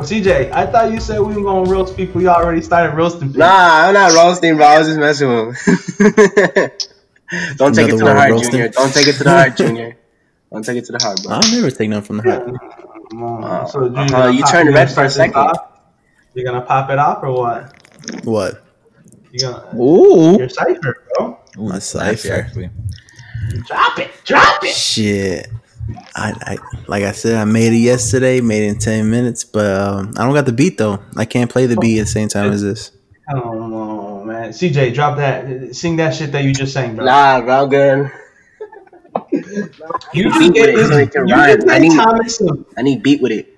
CJ, I thought you said we were gonna roast people. You already started roasting people. Nah, I'm not roasting, bro. I was just messing with him. Don't take it to the heart, roasting. Junior. Don't take it to the heart, Junior. Don't take it to the heart, bro. I'll never take nothing from the heart. Come on. Uh, so you, uh, you turned red for a second. off? You gonna pop it off or what? What? You gonna Ooh. your cipher, bro? Ooh, My that's nasty, cipher. Drop it, drop it. Shit. I, I like I said, I made it yesterday, made it in ten minutes, but um, I don't got the beat though. I can't play the beat at the same time as this. I don't man. CJ, drop that. Sing that shit that you just sang, bro. Nah, bro, I'm good. you beat just gave, with it so it you rhyme. I need- Thomas. I need beat with it.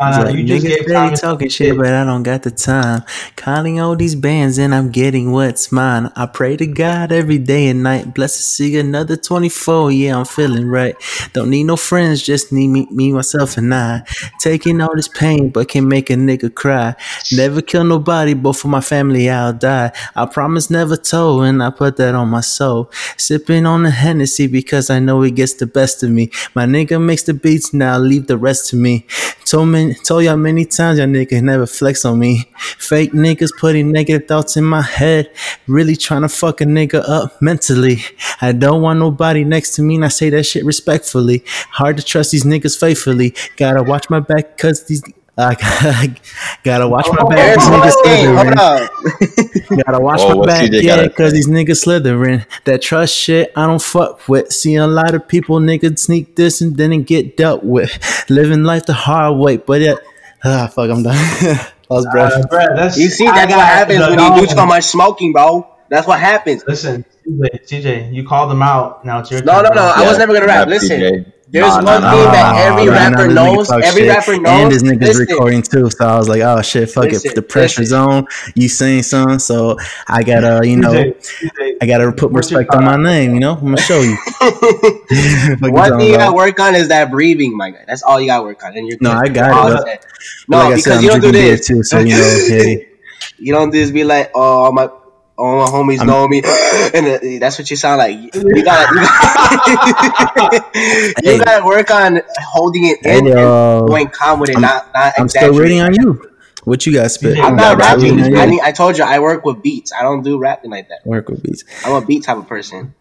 Uh, It's like, you just gave talking shit, but I don't got the time. Calling all these bands and I'm getting what's mine. I pray to God every day and night. Blessed to see another 24. Yeah, I'm feeling right. Don't need no friends, just need me, me, myself, and I. Taking all this pain, but can make a nigga cry. Never kill nobody, but for my family, I'll die. I promise never told, and I put that on my soul. Sipping on the Hennessy because I know it gets the best of me. My nigga makes the beats, now leave the rest to me. Told me, told y'all many times, y'all niggas never flex on me. Fake niggas putting negative thoughts in my head, really trying to fuck a nigga up mentally. I don't want nobody next to me, and I say that shit respectfully. Hard to trust these niggas faithfully. Gotta watch my back, cause these. I gotta watch my back. There's These niggas slithering. Gotta watch Oh, my back, CJ yeah, cause these niggas slithering. That trust shit, I don't fuck with. Seeing a lot of people niggas sneak this and then it get dealt with. Living life the hard way, but it, ah, fuck, I'm done. Lost breath. Uh, Brad, that's, You see, I that's what happens the when you do dog. so much smoking, bro. That's what happens. Listen, CJ, CJ, you called them out. Now it's your No, turn. no, bro. no. I was never gonna rap. rap, Listen, CJ. There's Nah, one nah, thing nah, that every rapper now, knows. Every shit, rapper knows. And this nigga's listen, recording too, so I was like, oh shit, fuck Listen, it. The pressure's on. You saying something, so I gotta, you know, I gotta put respect on my name. You know, I'm gonna show you. One thing you gotta work on is that breathing, my guy. That's all you gotta work on, and you're No. I got it, I'm but- saying. No, like because said, you don't do this. too, so you know, hey. You don't just be like, oh, my, all my homies I'm- know me, and uh, that's what you sound like. You gotta, you gotta, Hey. work on holding it Hey, in yo. and going calm with it, I'm- not, not I'm still waiting on you. What you guys spit? I'm I'm not not rapping. I, you. need, I told you I work with beats. I don't do rapping like that. Work with beats. I'm a beat type of person.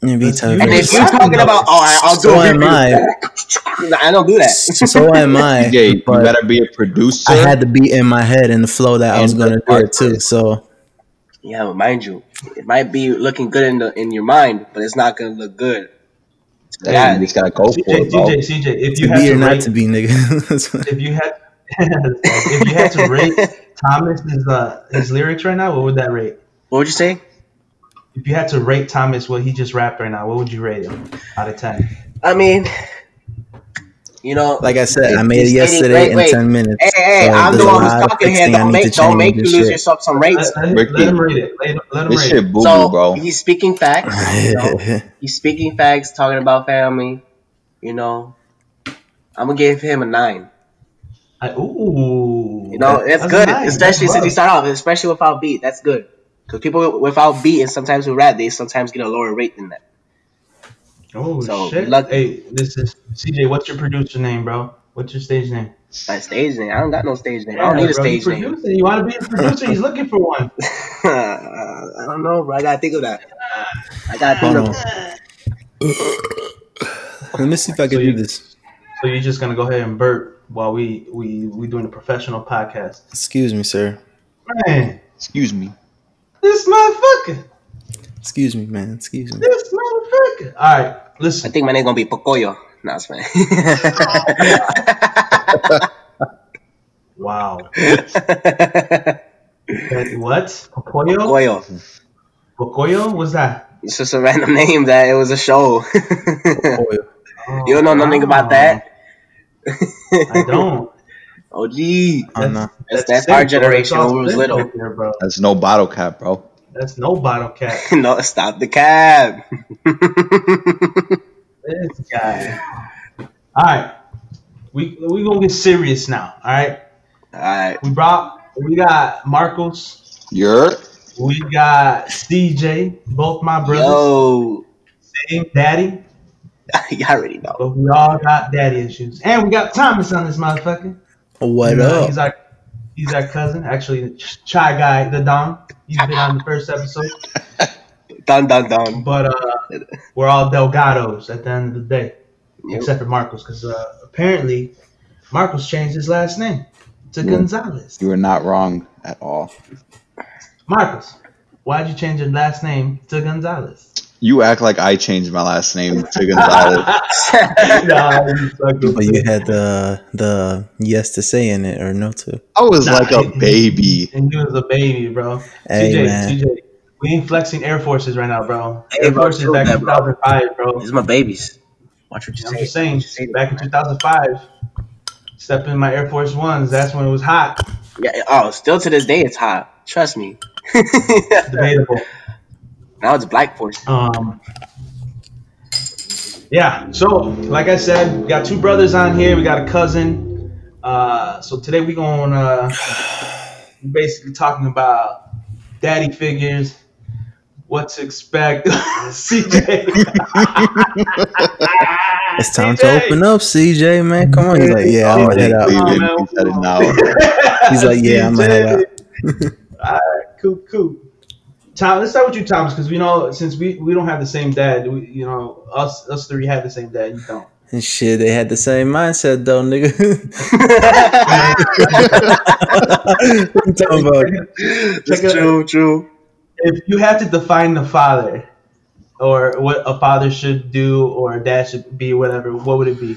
And beats have And if just you're talking though. about, oh, I- I'll do So am. I. I don't do that. So am I. CJ, you but gotta be a producer. I had the beat in my head and the flow that I was gonna do it too. So Yeah, but mind you, it might be looking good in the in your mind, but it's not gonna look good. Damn, Yeah. you just gotta go for it, bro. CJ, CJ, if to you had be to or not rate, to be, nigga. if you had, if you had to rate Thomas's uh, his lyrics right now, what would that rate? What would you say? If you had to rate Thomas what he just rapped right now, what would you rate him out of ten? I mean, you know, like I said, I made it yesterday wait, in wait. ten minutes. hey, hey, So I'm the there's a one who's talking here. Don't make to don't change make you lose shit. yourself some Let, rates. let him, let him rate it. Let, him- let him This rate shit it. boo boo, So bro. he's speaking facts. You know? he's speaking facts, talking about family. You know, I'm gonna give him a nine. I, ooh, You know, it's that's good, nice. especially That's since you start off, especially without beat. That's good because people without beat and sometimes with rap, they sometimes get a lower rate than that. Oh So, shit! lucky. Hey, this is CJ. What's your producer name, bro? What's your stage name? My stage name, I don't got no stage name. I don't need a bro, you stage name. You want to be a producer? He's looking for one. I don't know, bro. I gotta think of that. I gotta think of. Let me see if I can So do you- this. So you're just gonna go ahead and burp while we we we doing a professional podcast. Excuse me, sir. Man, Excuse me. this motherfucker, Excuse me, man. Excuse me. this motherfucker. All right, I think my name's gonna be Pocoyo. No, it's fine. Wow. What? Pocoyo? Pocoyo. Pocoyo? What's that? It's just a random name that it was a show. you don't know oh, nothing about that? I don't. Oh, gee. I don't know. That's- that's our sick, bro. generation That's when we was sick little. right there, bro. That's no bottle cap, bro. That's no bottle cap. no, stop the cab. This guy. All right, we we gonna get serious now. All right, Alright. we brought we got Marcos, You're we got CJ, both my brothers, Yo. same daddy, you already know. but we all got daddy issues, and we got Thomas on this motherfucker. What You know, up? He's our he's our cousin. Actually, Chai Guy, the Don. He's been on the first episode. Dun dun dun. But uh, we're all Delgados at the end of the day, Yep. except for Marcos, because uh, apparently Marcos changed his last name to Yeah. Gonzalez. You were not wrong at all. Marcos, why'd you change your last name to Gonzalez? You act like I changed my last name to Gonzalez. nah, you But you had the the yes to say in it or no to. I was Nah, like a baby. And you was a baby, bro. Hey CJ, man, CJ, we ain't flexing Air Forces right now, bro. Hey, Air Forces chill back in 2005, bro. These are my babies. Watch what you I'm say. just saying, Say that, back in 2005, step in my Air Force Ones. That's when it was hot. Yeah. Oh, still to this day, it's hot. Trust me. Debatable. Now it's black force. Um, yeah. So, like I said, we got two brothers on here. We got a cousin. Uh, so today we're going uh, basically talking about daddy figures, what to expect. CJ. it's time to open up, CJ. Man, come on. He's like, yeah, I'm gonna head out. Leave it. man. He said it now. He's like, yeah, I'm gonna head out. Alright, cool, cool. Tom, let's start with you, Thomas, because we know since we, we don't have the same dad, we, you know, us us three have the same dad. You don't. And shit, they had the same mindset though, nigga. what you talking about? That's Check it- true, true. If you had to define the father, or what a father should do, or a dad should be, whatever, what would it be?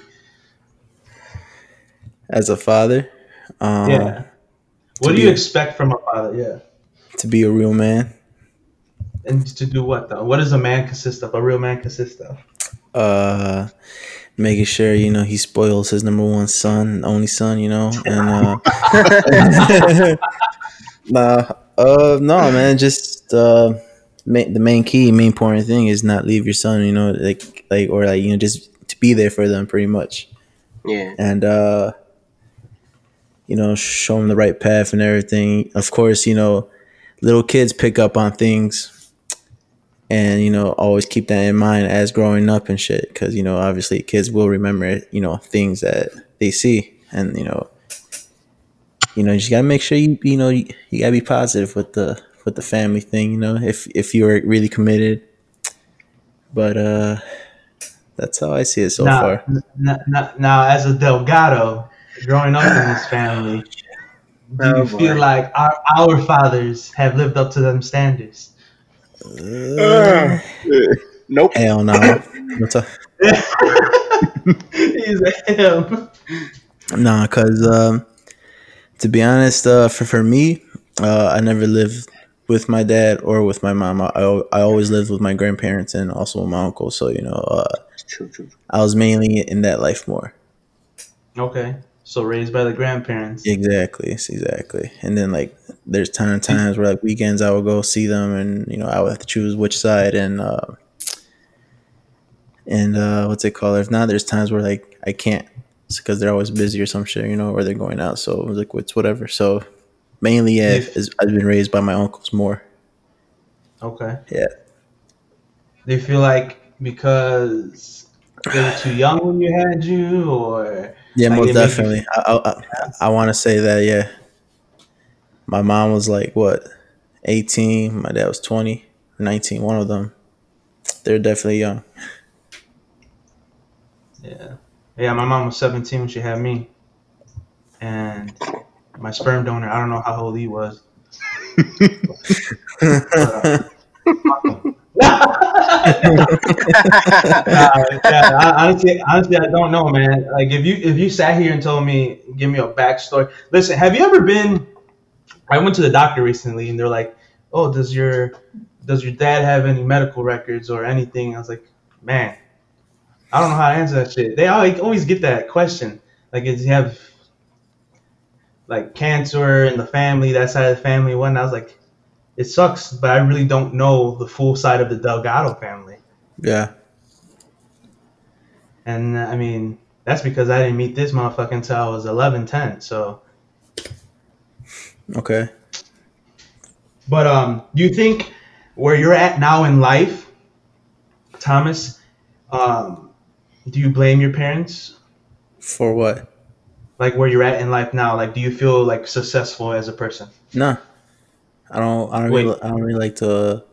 As a father, um, yeah. What do you be- expect from a father? Yeah. to be a real man, And to do what though? What does a man consist of? A real man consist of? uh, making sure you know he spoils his number one son, only son, you know, and uh, nah, uh, no, man, just uh, ma- the main key, main important thing is not leave your son, you know, like like or like you know just to be there for them, pretty much. Yeah. and uh you know show them the right path and everything of course you know little kids pick up on things and you know always keep that in mind as growing up and shit because you know obviously kids will remember you know things that they see and you know you know you just gotta make sure you you know you, you gotta be positive with the with the family thing you know if if you're really committed but uh that's how i see it so now, far n- n- now, as a Delgado, growing up in this family, do Oh, you boy. feel like our, our fathers have lived up to them standards? Uh, Nope. Hell no. What's up? He's a him. Nah, cause um, to be honest, uh, for for me, uh, I never lived with my dad or with my mom. I, I I always lived with my grandparents and also with my uncle. So you know, uh, True, true. I was mainly in that life more. Okay, so raised by the grandparents. Exactly, exactly. And then like, there's time of times where like weekends I would go see them, and you know I would have to choose which side and. Uh, and uh, what's it called? If not, there's times where like I can't because they're always busy or some shit, you know, or they're going out. So it was like it's whatever. So mainly, yeah, I've been raised by my uncles more. Okay. Yeah. They feel like because they were too young when you had you, or Yeah, Like, most it made you- definitely. I I, I, I want to say that. Yeah, my mom was like what, eighteen. My dad was 20, 19. One of them. They're definitely young. yeah, yeah? My mom was 17 when she had me, and my sperm donor. I don't know how old he was. Uh, honestly, honestly, I don't know, man. Like, if you if you sat here and told me, give me a backstory. Listen, have you ever been? I went to the doctor recently, and they're like, "Oh, does your does your dad have any medical records or anything?" I was like, "Man, I don't know how to answer that shit." They always always get that question, like, "Does he have like cancer in the family, that side of the family?" One, I was like, "It sucks, but I really don't know the full side of the Delgado family." yeah. And I mean, that's because I didn't meet this motherfucker until I was 11, 10. So, Okay. but um, do you think where you're at now in life, Thomas, um, do you blame your parents? For what? like where you're at in life now? Like, do you feel like successful as a person? Nah, I don't. I don't Wait. really. I don't really like to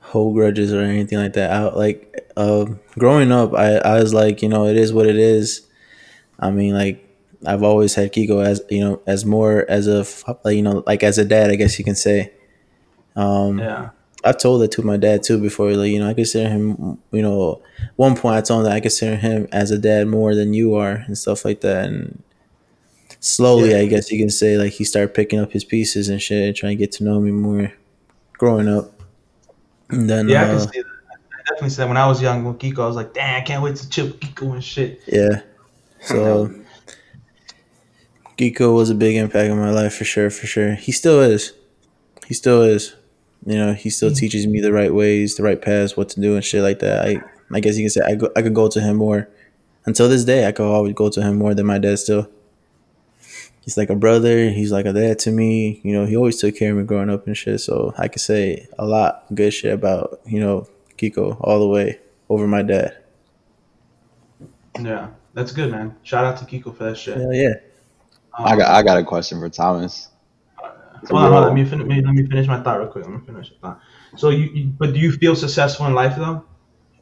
hold grudges or anything like that. I like uh, growing up. I I was like, you know, it is what it is. I mean, like I've always had Kiko as you know as more as a you know like as a dad. I guess you can say. Um, Yeah. I've told it to my dad too before. Like, you know, I consider him, you know, one point I told him that I consider him as a dad more than you are and stuff like that. And slowly, Yeah. I guess you can say, like, he started picking up his pieces and shit, and trying to get to know me more growing up. And then, Yeah, I uh, can see that. I definitely said when I was young with Kiko, I was like, damn, I can't wait to chill with Kiko and shit. yeah. So, Kiko was a big impact in my life for sure, for sure. He still is. He still is. You know, he still mm. teaches me the right ways, the right paths, what to do and shit like that. I I guess you can say I go, I could go to him more. Until this day, I could always go to him more than my dad still. He's like a brother. He's like a dad to me. You know, he always took care of me growing up and shit. So I could say a lot of good shit about you know Kiko all the way over my dad. Yeah, that's good, man. Shout out to Kiko for that shit. Hell yeah. Um, I got I got a question for Thomas. Hold on, hold on. Let me, fin- let me finish my thought real quick. Let me finish the thought. So you, you, but do you feel successful in life though?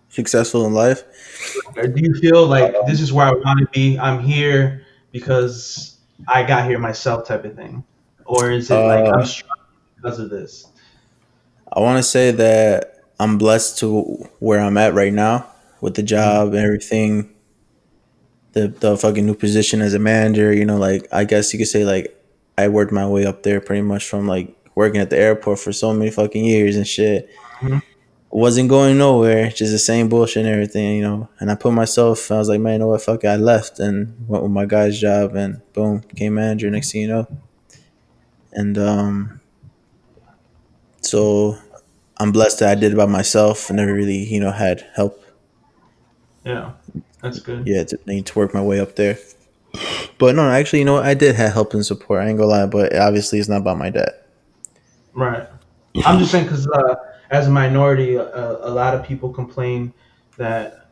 Successful in life. Or do you feel like this is where I want to be? I'm here because I got here myself, type of thing, or is it like Uh, I'm struggling because of this? I want to say that I'm blessed to where I'm at right now with the job and everything. The the fucking new position as a manager, you know, like I guess you could say like I worked my way up there pretty much from like working at the airport for so many fucking years and shit. Mhm. Wasn't going nowhere, just the same bullshit and everything, you know. And I put myself, I was like, man, you know what, fuck it. I left and went with my guy's job and boom, became manager next thing you know. And um so I'm blessed that I did it by myself and never really, you know, had help. Yeah, that's good. Yeah, to need to work my way up there. But no, actually, you know what? I did have help and support. I ain't gonna lie, but obviously, it's not about my dad. Right. I'm just saying because uh, as a minority, uh, a lot of people complain that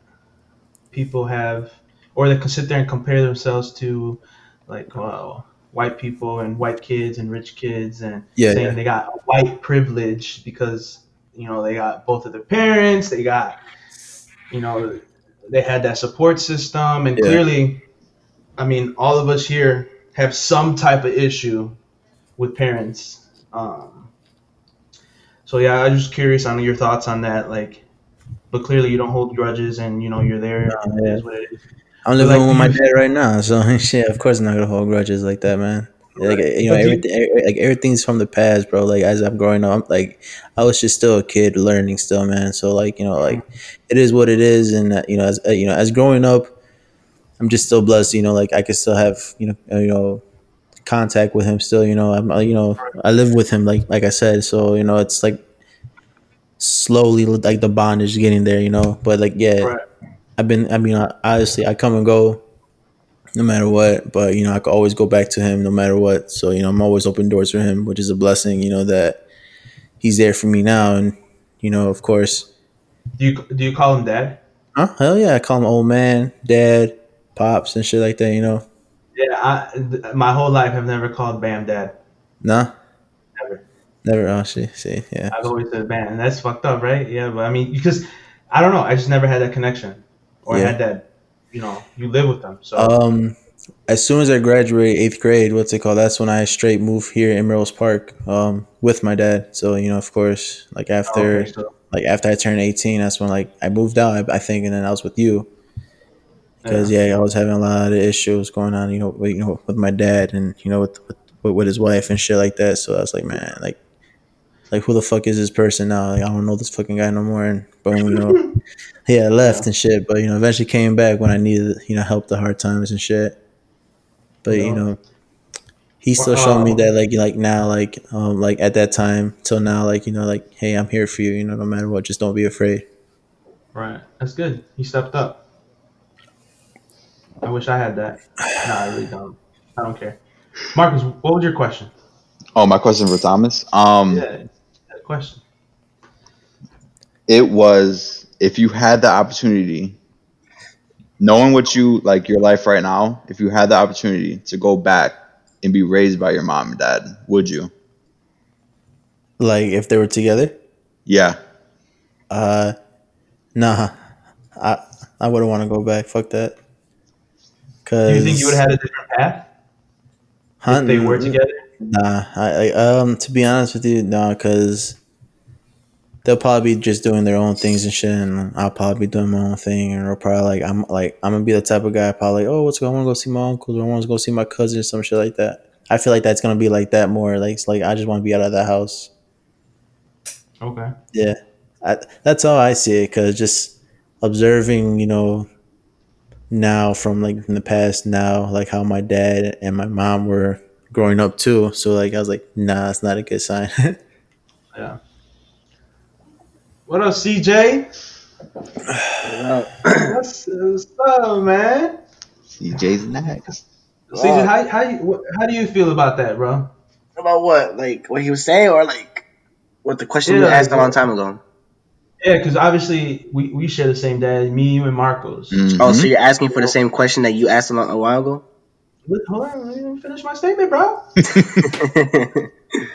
people have, or they can sit there and compare themselves to, like, uh, white people and white kids and rich kids, and Yeah, saying yeah. they got white privilege because you know they got both of their parents, they got, you know, they had that support system, and Yeah. clearly, I mean, all of us here have some type of issue with parents. Um, so yeah, I'm just curious on your thoughts on that. Like, but clearly you don't hold grudges, and you know you're there. No, yeah. is what it is. I'm living like, with my dad right now, so shit. Of course, I'm not gonna hold grudges like that, man. Like you know, But do you- everything, every- like everything's from the past, bro. Like as I'm growing up, I'm, like I was just still a kid learning, still, man. So like you know, like it is what it is, and uh, you know, as uh, you know, as growing up, I'm just still blessed. You know, like I can still have you know, uh, you know, contact with him still. You know, I'm you know, I live with him, like like I said. So you know, it's like slowly like the bond is getting there. You know, but like yeah, I've been. I mean, I- honestly, I come and go, no matter what. But you know, I can always go back to him, no matter what. So you know, I'm always open doors for him, which is a blessing. You know that he's there for me now, and you know, of course, Do you do you call him dad? huh? Hell yeah, I call him old man, dad, pops, and shit like that. You know, Yeah, I, my whole life I've never called Bam dad. nah, Never. never. Oh shit, see, yeah, I've always said Bam, and that's fucked up, right? Yeah, but I mean, because I don't know, I just never had that connection, or Yeah. had that. You know, you live with them, so Um, as soon as I graduated eighth grade, what's it called? That's when I straight moved here in Melrose Park, um, with my dad. So you know, of course, like after. okay, so, like after I turned 18, that's when like I moved out, I, I think, and then I was with you because yeah. I was having a lot of issues going on, you know, with, you know, with my dad and you know with, with with his wife and shit like that. So I was like, man, like, like who the fuck is this person now? Like I don't know this fucking guy no more. And boom, you know, yeah, I left and shit, but you know, eventually came back when I needed you know help the hard times and shit. But you know, he still showed me that like like now like um like at that time till now like you know like hey I'm here for you you know no matter what just don't be afraid. Right. That's good. He stepped up. I wish I had that. No, I really don't. I don't care. Marcus, what was your question? Oh, my question for Thomas. Um, Yeah, question. it was if you had the opportunity knowing what you like your life right now, if you had the opportunity to go back and be raised by your mom and dad, would you? Like if they were together? Yeah. Uh, nah. I I wouldn't want to go back. Fuck that. Cause Do you think you would have had a different path Huh? if they were together? Nah, I, I um to be honest with you, nah, cause they'll probably be just doing their own things and shit, and I'll probably be doing my own thing, and or probably like I'm like I'm gonna be the type of guy probably like, oh, what's going? I want to go see my uncles, or I want to go see my cousin, or some shit like that. I feel like that's gonna be like that more. Like it's like I just want to be out of the house. Okay. Yeah, I, that's how I see it. Cause just observing, you know, now from like in the past, now like how my dad and my mom were growing up too. So like I was like, nah, it's not a good sign. Yeah. What up, CJ? Uh, What's, what's up, man? CJ's next. CJ, how how you, how do you feel about that, bro? about what? Like what he was saying, or like what the question you asked a long time ago? Yeah, because obviously we, we share the same dad, me, you, and Marcos. Mhm. Oh, so you're asking for the same question that you asked a, long, a while ago? Hold on, let me finish my statement, bro.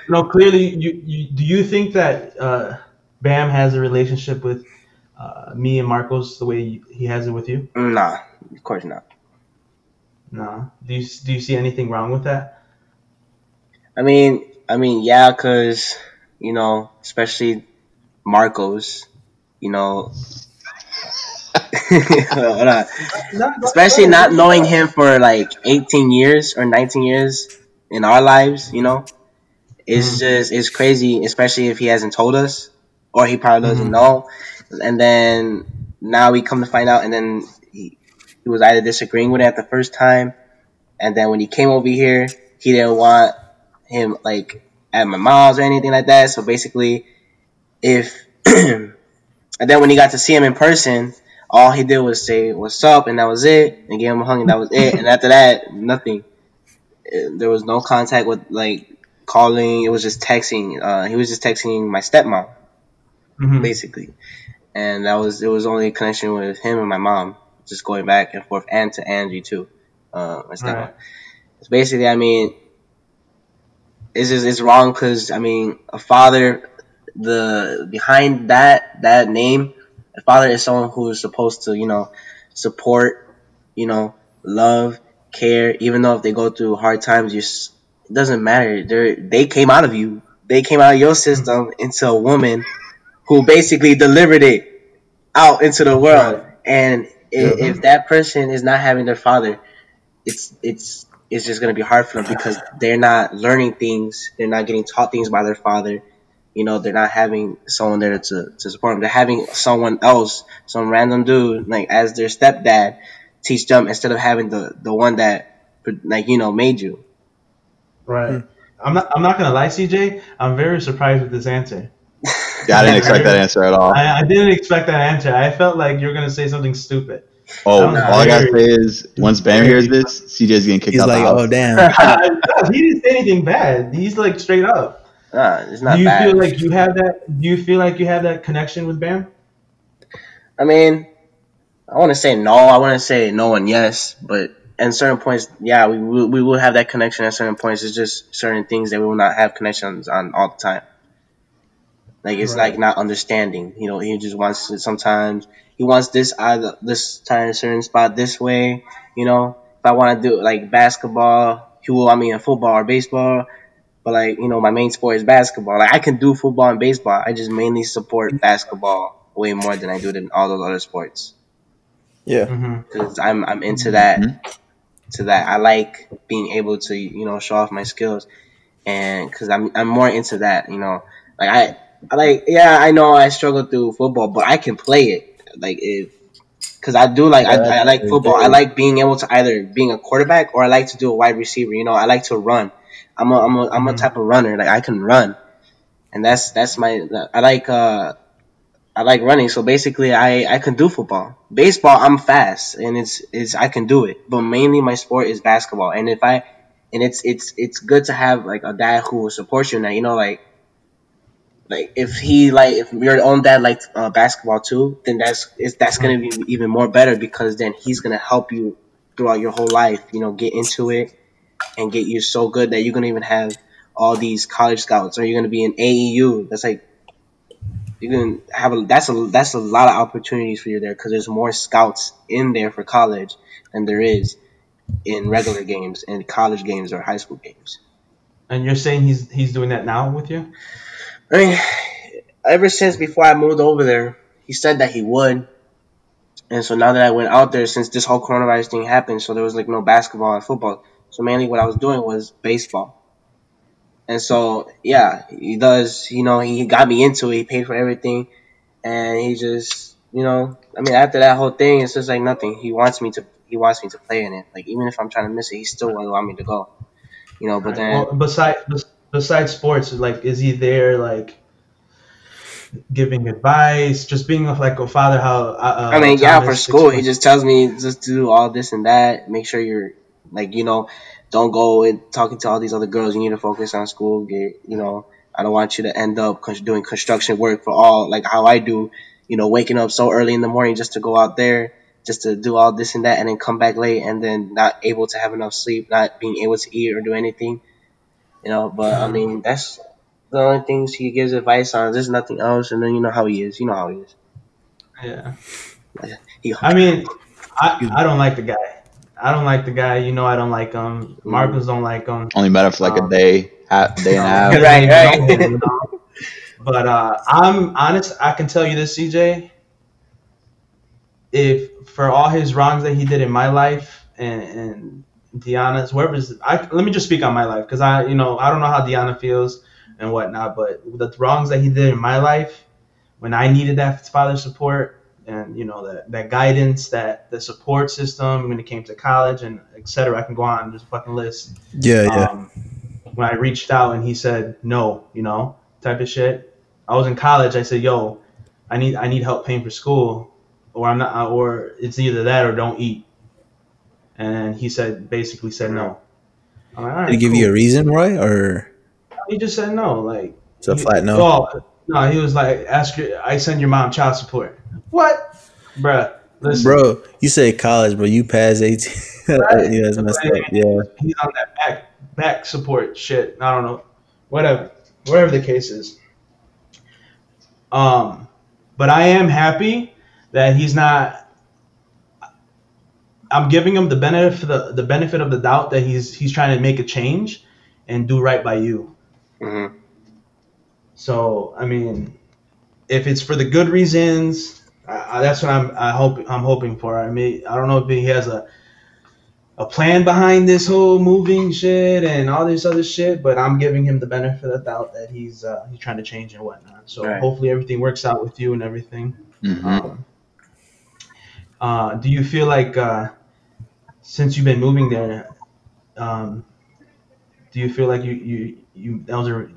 No, clearly, you, you do you think that uh, Bam has a relationship with uh, me and Marcos the way he has it with you? nah, of course not. Nah. Do you do you see anything wrong with that? I mean, I mean, yeah, cause you know, especially Marcos, you know, hold on. especially not knowing him for like 18 years or 19 years in our lives, you know, it's Mhm. just it's crazy, especially if he hasn't told us or he probably doesn't Mhm. know, and then now we come to find out, and then he, he was either disagreeing with it at the first time, and then when he came over here, he didn't want him like at my mom's or anything like that. So basically, if and then when he got to see him in person, all he did was say "What's up?" and that was it, and gave him a hug, and that was it. And after that, nothing. Uh, There was no contact with like calling. It was just texting. Uh, he was just texting my stepmom Mhm. basically, and that was it was only a connection with him and my mom, just going back and forth, and to Angie too, uh, my stepmom. Right. So basically, I mean, it's just it's wrong because I mean, a father, the behind that that name, a father is someone who is supposed to you know support, you know, love, care, even though if they go through hard times, you it doesn't matter. They they came out of you. They came out of your system into a woman who basically delivered it out into the world. Right. And if, if that person is not having their father, it's it's it's just gonna be hard for them because they're not learning things. They're not getting taught things by their father. You know, they're not having someone there to, to support them. They're having someone else, some random dude, like as their stepdad, teach them instead of having the the one that like you know made you. Right. Hmm. I'm not. I'm not gonna lie, CJ. I'm very surprised with this answer. Yeah, I didn't expect that answer at all. I, I didn't expect that answer. I felt like you were gonna say something stupid. Oh, That all I gotta say is once Bam hears this, CJ's getting kicked He's out like, the house. oh damn. He didn't say anything bad. He's like straight up. Nah, it's not do you bad. feel like you have that? Do you feel like you have that connection with Bam? I mean, I want to say no. I want to say no and yes, but at certain points, yeah, we will, we will have that connection. At certain points, it's just certain things that we will not have connections on all the time. Like it's Right. like not understanding. You know, he just wants to, sometimes he wants this either this time certain spot this way. You know, if I want to do like basketball, he will. I mean, football or baseball. But like you know, my main sport is basketball. Like I can do football and baseball. I just mainly support basketball way more than I do than all those other sports Yeah. Mm-hmm. because I'm I'm into that Mhm. to that. I like being able to you know show off my skills, and because I'm I'm more into that. You know, like I I like yeah I know I struggle through football, but I can play it. Like if because I do like I, I like football. I like being able to either being a quarterback or I like to do a wide receiver. You know, I like to run. I'm a I'm a I'm a Mhm. type of runner. Like I can run, and that's that's my I like uh. I like running, so basically I, I can do football. Baseball, I'm fast, and it's it's I can do it. But mainly my sport is basketball, and if I and it's it's it's good to have like a dad who will support you that. You know, like like if he like if your own dad liked uh, basketball too, then that's that's gonna be even more better because then he's gonna help you throughout your whole life. You know, get into it and get you so good that you're gonna even have all these college scouts, or you're gonna be in AAU. That's like you're gonna have a that's a that's a lot of opportunities for you there because there's more scouts in there for college than there is in regular games and college games or high school games. And you're saying he's he's doing that now with you? I mean, ever since before I moved over there, he said that he would. And so now that I went out there, since this whole coronavirus thing happened, so there was like no basketball and football. So mainly what I was doing was baseball. And so, yeah, he does, you know, he got me into it. He paid for everything. And he just, you know, I mean, after that whole thing, it's just like nothing. He wants me to, he wants me to play in it. Like, even if I'm trying to miss it, he still will allow me to go. You know, but then, well, besides besides sports, like, is he there like giving advice, just being like a father? How uh, I mean, yeah, for school, he just tells me just do all this and that. Make sure you're like, you know, don't go and talking to all these other girls. You need to focus on school. Get, you know, I don't want you to end up doing construction work for all like how I do. You know, waking up so early in the morning just to go out there, just to do all this and that, and then come back late, and then not able to have enough sleep, not being able to eat or do anything. You know, but I mean, that's the only things he gives advice on. There's nothing else, and then you know how he is. You know how he is. Yeah. He I mean, I, I don't like the guy. I don't like the guy. You know, I don't like him. Marcus don't like him. Only met him for like a Um, day, half day and a half. Right, right. You know? But uh, I'm honest. I can tell you this, CJ. If for all his wrongs that he did in my life and, and Deanna's, whoever's, I let me just speak on my life because I, you know, I don't know how Deanna feels and whatnot, but the wrongs that he did in my life when I needed that father support and you know that that guidance, that the support system when it came to college and etc. I can go on, there's a fucking list Yeah, yeah. um, when I reached out and he said no, you know, type of shit. I was in college. I said, "Yo, I need I need help paying for school, or I'm not, or it's either that or don't eat." And he said, basically said no. I'm like, All right, Did he give cool." you a reason, Roy, or He just said no, like it's a flat no? No, he was like, "Ask your, I send your mom child support." What, bruh? Listen, Bro, you say college, but you pass 18. Right. yeah, that's messed up. Yeah. he's on that back back support shit. I don't know, whatever, whatever the case is. Um, but I am happy that he's not. I'm giving him the benefit the, the benefit of the doubt that he's he's trying to make a change and do right by you. hmm So I mean, if it's for the good reasons, I, I, that's what I'm I hope I'm hoping for. I mean, I don't know if he has a a plan behind this whole moving shit and all this other shit, but I'm giving him the benefit of the doubt that he's uh, he's trying to change and whatnot. So Right. hopefully everything works out with you and everything. hmm Um, uh, do you feel like uh, since you've been moving there, um, do you feel like you you, you that was a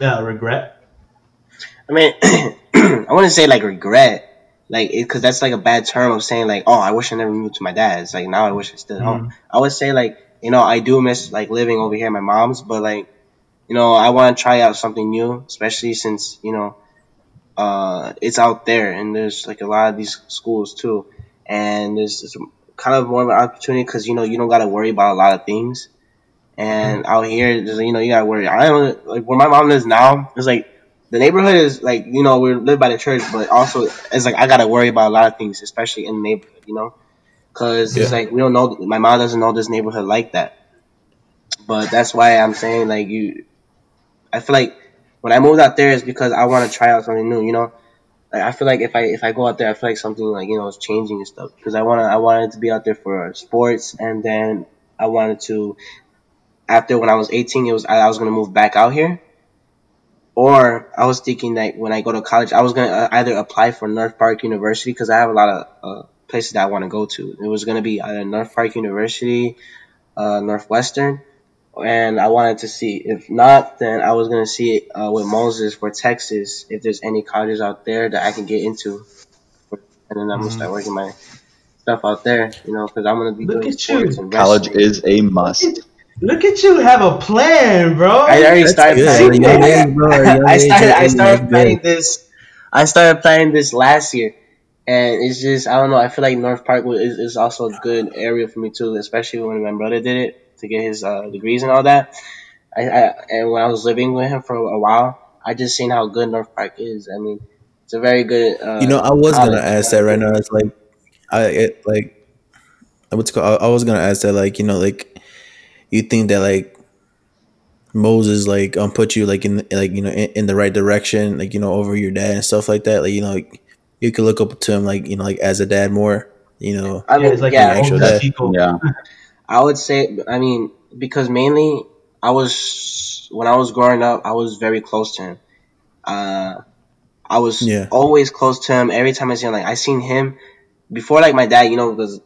uh, regret? I mean, I wouldn't say like regret, like because that's like a bad term of saying like, oh, I wish I never moved to my dad's. Like now I wish I stayed at home. I would say like, you know, I do miss like living over here at my mom's, but like, you know, I want to try out something new, especially since you know, uh, it's out there and there's like a lot of these schools too, and it's, there's kind of more of an opportunity because you know you don't got to worry about a lot of things. And mm-hmm. out here, there's, you know, you gotta worry. I don't like where my mom lives now. It's like the neighborhood is like you know we live by the church, but also it's like I gotta worry about a lot of things, especially in the neighborhood, you know, because it's like we don't know. My mom doesn't know this neighborhood like that, but that's why I'm saying like you. I feel like when I moved out there is because I want to try out something new, you know. Like I feel like if I if I go out there, I feel like something like you know is changing and stuff because I wanna I wanted to be out there for sports and then I wanted to after when I was 18, it was I, I was gonna move back out here, or I was thinking that when I go to college, I was gonna uh, either apply for North Park University because I have a lot of uh, places that I want to go to. It was gonna be either North Park University, uh, Northwestern, and I wanted to see. If not, then I was gonna see it uh, with Moses for Texas if there's any colleges out there that I can get into, and then I'm gonna start working my stuff out there. You know, because I'm gonna be Look doing at sports you. and College is a must. Look at you have a plan, bro. I already That's started good. playing. Young age, bro, young I started. I started age, playing good. this. I started planning this last year, and it's just I don't know. I feel like North Park is, is also a good area for me too, especially when my brother did it to get his uh, degrees and all that. I, I and when I was living with him for a while, I just seen how good North Park is. I mean, it's a very good. Uh, You know, I was gonna ask that right now. It's like, I it, like, what's called? I, I was gonna ask that, like, you know, like, you think that like Moses like um put you like in like you know in, in the right direction, like you know over your dad and stuff like that. Like you know, like, you could look up to him like you know like as a dad more. You know, I Yeah, mean, it's like yeah, actual dad. Yeah. I would say, I mean, because mainly I was when I was growing up, I was very close to him. Uh, I was Yeah. always close to him. Every time I see him, like I seen him before, like my dad, you know, was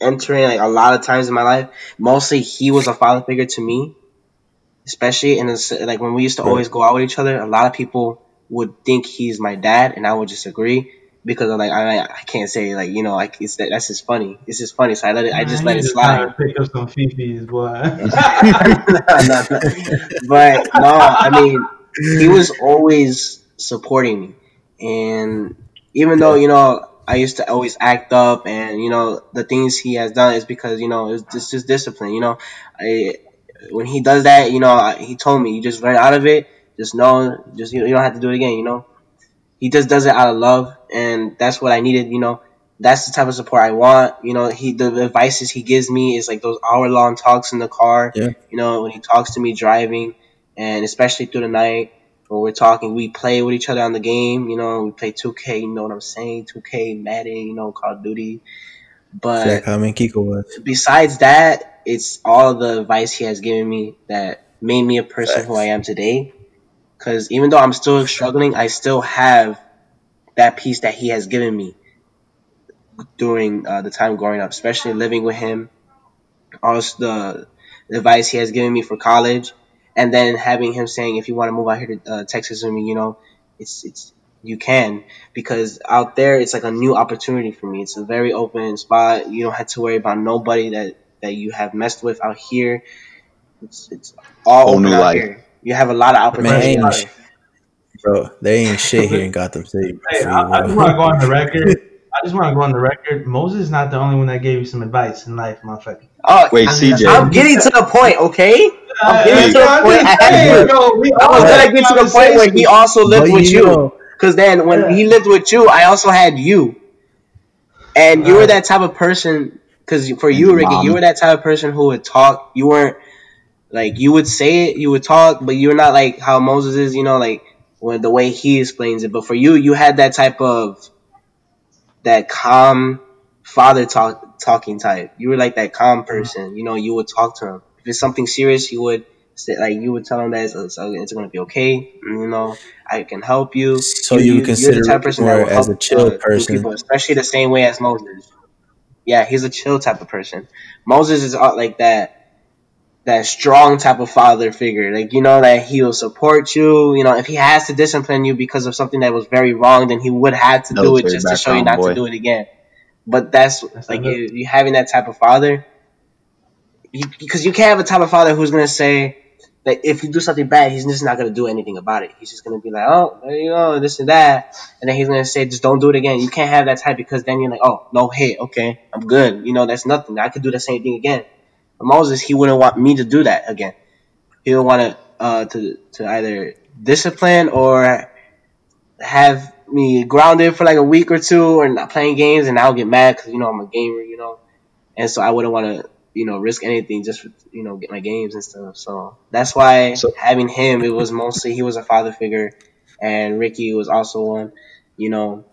entering like a lot of times in my life. Mostly, he was a father figure to me, especially in this, like when we used to Right. always go out with each other. A lot of people would think he's my dad, and I would just agree. Because I'm like I, I can't say like you know like it's that that's just funny it's just funny so I let it I just Man, let it slide Pick up some fifis, boy. no, no. But no, I mean, he was always supporting me, and even though you know I used to always act up, and you know the things he has done is because you know it's just just discipline. You know, I when he does that, you know, I, he told me you just learn out of it. Just know, just you, you don't have to do it again. You know, he just does it out of love, and that's what I needed. You know. That's the type of support I want. You know, he the advices he gives me is like those hour long talks in the car Yeah. you know, when he talks to me driving, and especially through the night when we're talking, we play with each other on the game. You know, we play 2K. You know what I'm saying? 2K, Madden. You know, Call of Duty. But Jack, how many Kiko was? besides that, it's all the advice he has given me that made me a person who I am today. Because even though I'm still struggling, I still have that piece that he has given me during uh, the time growing up, especially living with him. Also, the, the advice he has given me for college, and then having him saying, if you want to move out here to uh, Texas with me, you know, it's it's you can because out there it's like a new opportunity for me. It's a very open spot. You don't have to worry about nobody that that you have messed with out here. It's it's all Whole new life. here. You have a lot of opportunity. Man. Bro, they ain't shit here in Gotham City. Hey, I, you, I bro. just want to go on the record. I just want to go on the record. Moses is not the only one that gave you some advice in life, motherfucker. Oh, Wait, I'm, CJ. I'm getting to the point, okay? I'm getting to the point. I had to saying, do it. bro, we I was had gonna get to the point where he also lived But with you. Because then when Yeah. he lived with you, I also had you. And you were that type of person, because for you, your Ricky, mom. you were that type of person who would talk. You weren't, like, you would say it, you would talk, but you're not like how Moses is, you know, like, when the way he explains it. But for you, you had that type of, that calm father talk talking type. You were like that calm person. You know, you would talk to him. If it's something serious, you would say, like, you would tell him that it's, it's, it's going to be okay. You know, I can help you. So you would consider you're the type of person that will as help a chill uh, person. people, especially the same way as Moses. Yeah, he's a chill type of person. Moses is uh, like that that strong type of father figure. Like you know that he will support you. You know if he has to discipline you because of something that was very wrong, then he would have to do it just to show you not boy. to do it again. But that's, That's like you, you having that type of father. Because you, can't have a type of father who's gonna say that if you do something bad, he's just not gonna do anything about it. He's just gonna be like, oh, there you go, this and that, and then he's gonna say, just don't do it again. You can't have that type because then you're like, oh, no hit, okay, I'm good. You know, that's nothing. I could do the same thing again. But Moses, he wouldn't want me to do that again. He would want to uh, to to either discipline or have me grounded for like a week or two or not playing games, and I'll get mad because you know I'm a gamer, you know, and so I wouldn't want to you know risk anything just for you know get my games and stuff. So that's why So- having him, it was mostly he was a father figure, and Ricky was also one, you know.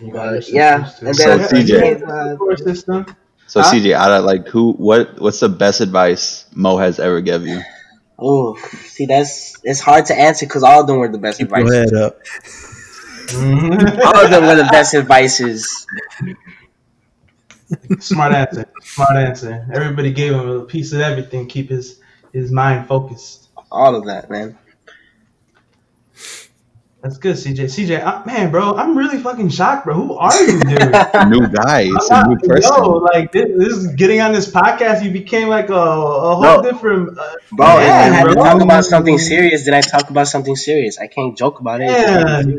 You But, yeah, and then- Yeah, So, CJ. you have a support system. So Huh? CJ, out of like who, what, what's the best advice Mo has ever give you? Oh, see, that's it's hard to answer because all of them were the best Keep your advice. head up. All of them were the best advices. Smart answer. Smart answer. Everybody gave him a piece of everything. Keep his his mind focused. All of that, man. That's good, CJ. CJ, I, man, bro, I'm really fucking shocked, bro. Who are you, dude? New guy. It's a I'm new not- person. Yo, like this, this is getting on this podcast. You became like a, a whole No. different. Uh, Bro, if I had to talk about something serious, then I talk about something serious. I can't joke about it. Man,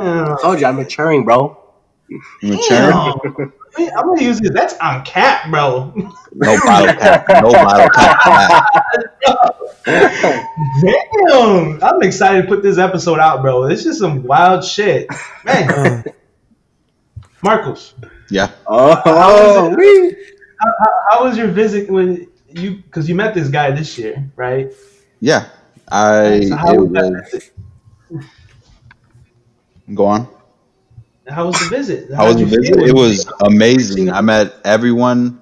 I told you I'm maturing, bro. Mature. Damn. Wait, I'm gonna use this. That's on cap, bro. No bottle cap. No bottle cap. Damn, I'm excited to put this episode out, bro. This is some wild shit, man. Uh, Marcos, Yeah. Oh, wee. how, how, how was your visit when you? Because you met this guy this year, right? Yeah. I. So how it was was, go on. How was the visit? How was the visit? It was amazing. I met everyone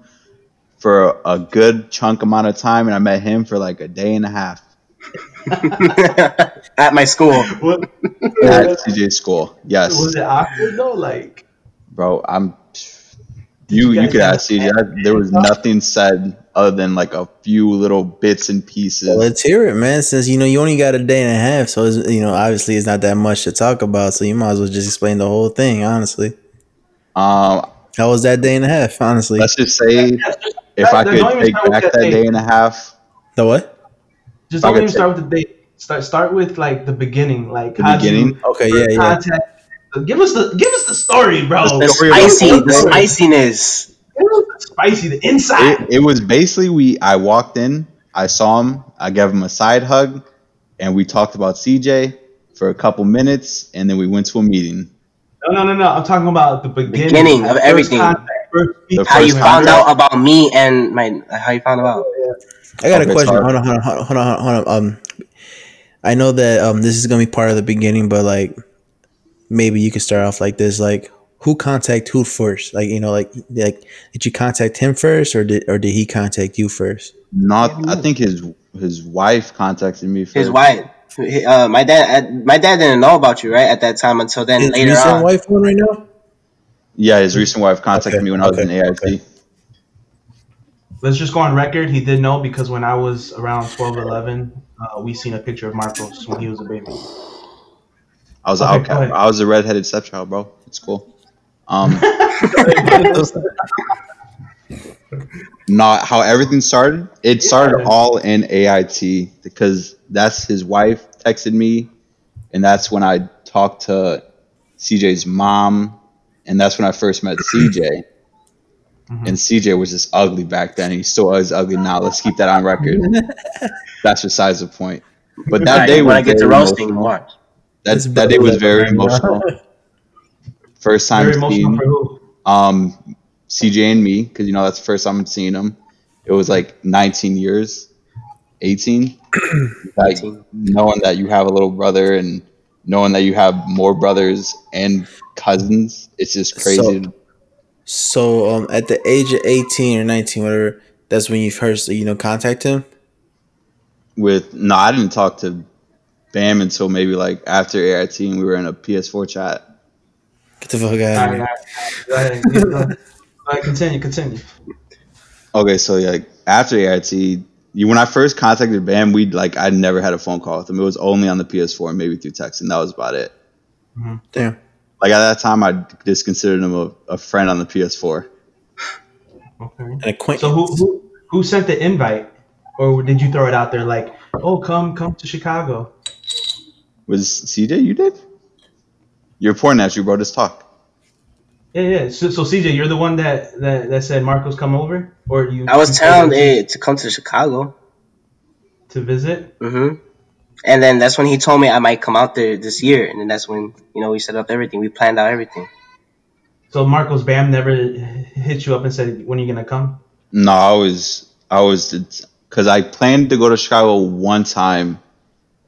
for a good chunk amount of time, and I met him for like a day and a half At my school. What, at CJ school. Yes, was it awkward though? Like, bro. I'm. You you you could have ask CJ. I- There was nothing said other than like a few little bits and pieces. well, let's hear it, man. Since you know you only got a day and a half, so it's, you know obviously it's not that much to talk about. So you might as well just explain the whole thing. Honestly, Um, how was that day and a half? Honestly, let's just say if I could take back that that day. day and a half, the what? just I don't even start with the day. Start start with like the beginning. Like The how'd you? Okay, yeah, yeah. contact. Give us the give us the story, bro. The The story of- spicy, the spiciness. Give spicy, the inside. it, it was basically we. I walked in, I saw him, I gave him a side hug, and we talked about CJ for a couple minutes, and then we went to a meeting. No, no, no, no. I'm talking about the beginning, Beginning of First everything. contact, first How you first found out about me and my how you found out? I got a question. Hold on, hold on, hold on, hold on, hold on. Um, I know that um this is gonna be part of the beginning, but like maybe you could start off like this: like who contact who first? Like you know, like like did you contact him first, or did or did he contact you first? Not, I think his his wife contacted me. First. His wife. Uh, my dad. My dad didn't know about you right at that time until then. His later recent on. wife one right now. Yeah, his recent wife contacted Okay, me when I was in okay, AIT. okay. Let's just go on record. He did know because when I was around 12, 11, uh, we seen a picture of Marcos when he was a baby. I was Okay, outcast. I was a redheaded stepchild, bro. It's cool. Um, not how everything started. It started Yeah. all in AIT because that's his wife texted me, and that's when I talked to CJ's mom, and that's when I first met CJ. Mhm. And CJ was just ugly back then. He still is ugly now. Let's keep that on record. That's besides the point. But that Alright, day was when I get to roasting. That, that day was very emotional. First time Very seeing um, CJ and me, because you know that's the first time I'm seeing him. It was like 19 years, 18. like knowing that you have a little brother and knowing that you have more brothers and cousins, it's just crazy. So- So um, at the age of eighteen or nineteen, whatever, that's when you first you know contact him. With no, I didn't talk to Bam until maybe like after AIT and we were in a PS4 chat. Get the fuck out of here. right. Go ahead. Go ahead. Go ahead, Continue, continue. Okay, so like after AIT, you when I first contacted Bam, we like I never had a phone call with him. It was only on the PS4 and maybe through text, and that was about it. Mm-hmm. Damn. Like at that time, I just considered him a, a friend on the PS4. Okay. An acquaintance. So who, who who sent the invite, or did you throw it out there like, oh, come come to Chicago? Was CJ you did? You're pointing at you, bro. Just talk. Yeah, yeah. So, so CJ, you're the one that, that that said Marcos come over, or you? I was telling him it to come to Chicago. to visit. hmm And then that's when he told me I might come out there this year. And then that's when you know we set up everything. We planned out everything. So Marcos Bam never hit you up and said, when are you gonna come? No, I was I was because I planned to go to Chicago one time,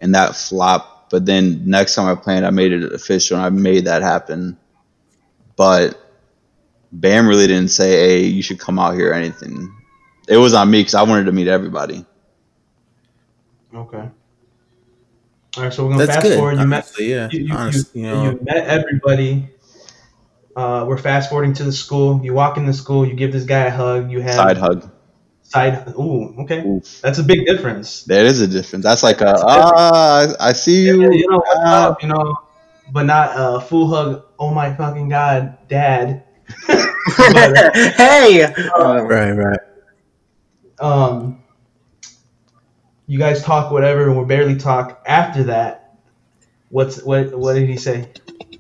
and that flopped. But then next time I planned, I made it official, and I made that happen. But Bam really didn't say, "Hey, you should come out here" or anything. It was on me because I wanted to meet everybody. Okay. All right, so we're gonna That's fast good. forward. You met, yeah. you, you, honestly, you, you know, you met everybody. Uh, we're fast forwarding to the school. You walk in the school. You give this guy a hug. You have Side hug. Side. Ooh, okay. Oof. That's a big difference. There is a difference. That's like a ah, I, I see Yeah, you. you know ah. up. You know, but not a full hug. Oh my fucking god, dad. But, hey, um, Right, right. um, you guys talk whatever, and we barely talk. After that, what's what? What did he say?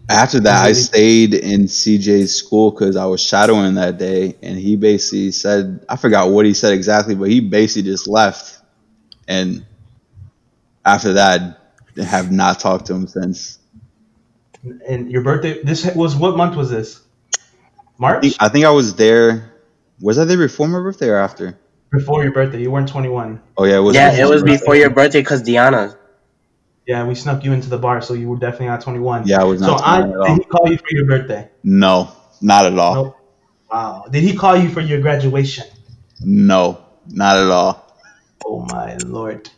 After that, I stayed in CJ's school because I was shadowing that day, and he basically said, I forgot what he said exactly, but he basically just left. And after that, I have not talked to him since. And your birthday. This was what month was this? I March think, I think I was there. Was I there before my birthday or after? before your birthday. You weren't 21. Oh yeah, it was. yeah, it was my before your birthday because Diana. Yeah, we snuck you into the bar, so you were definitely not 21. Yeah, I was So not. I, at all. did he call you for your birthday? No, not at all. Nope. Wow. Did he call you for your graduation? No, not at all. Oh my lord.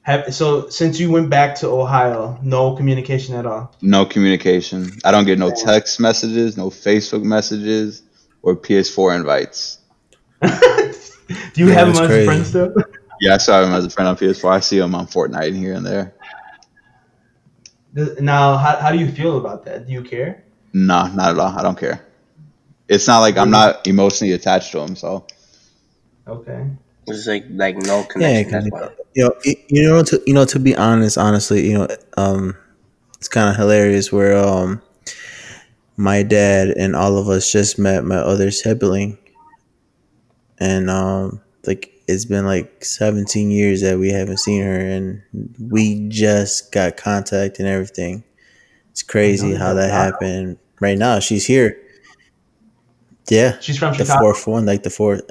Have, so since you went back to Ohio, no communication at all. No communication. I don't get no text messages, no Facebook messages, or PS4 invites. Do you Yeah, have him that's as a crazy. friend still? Yeah, I saw him as a friend on PS4. I see him on Fortnite here and there. Now, how, how do you feel about that? Do you care? No, not at all. I don't care. It's not like I'm not emotionally attached to him. So Okay. It's like like no connection. Yeah, connection. 'cause, that's you know, you- you know, to you know, to be honest, honestly, you know, um, it's kind of hilarious where um, my dad and all of us just met my other sibling, and um, like it's been like 17 years that we haven't seen her, and we just got contact and everything. It's crazy how that. happened. Right now, she's here. Yeah, She's from the Chicago. fourth one, like the fourth.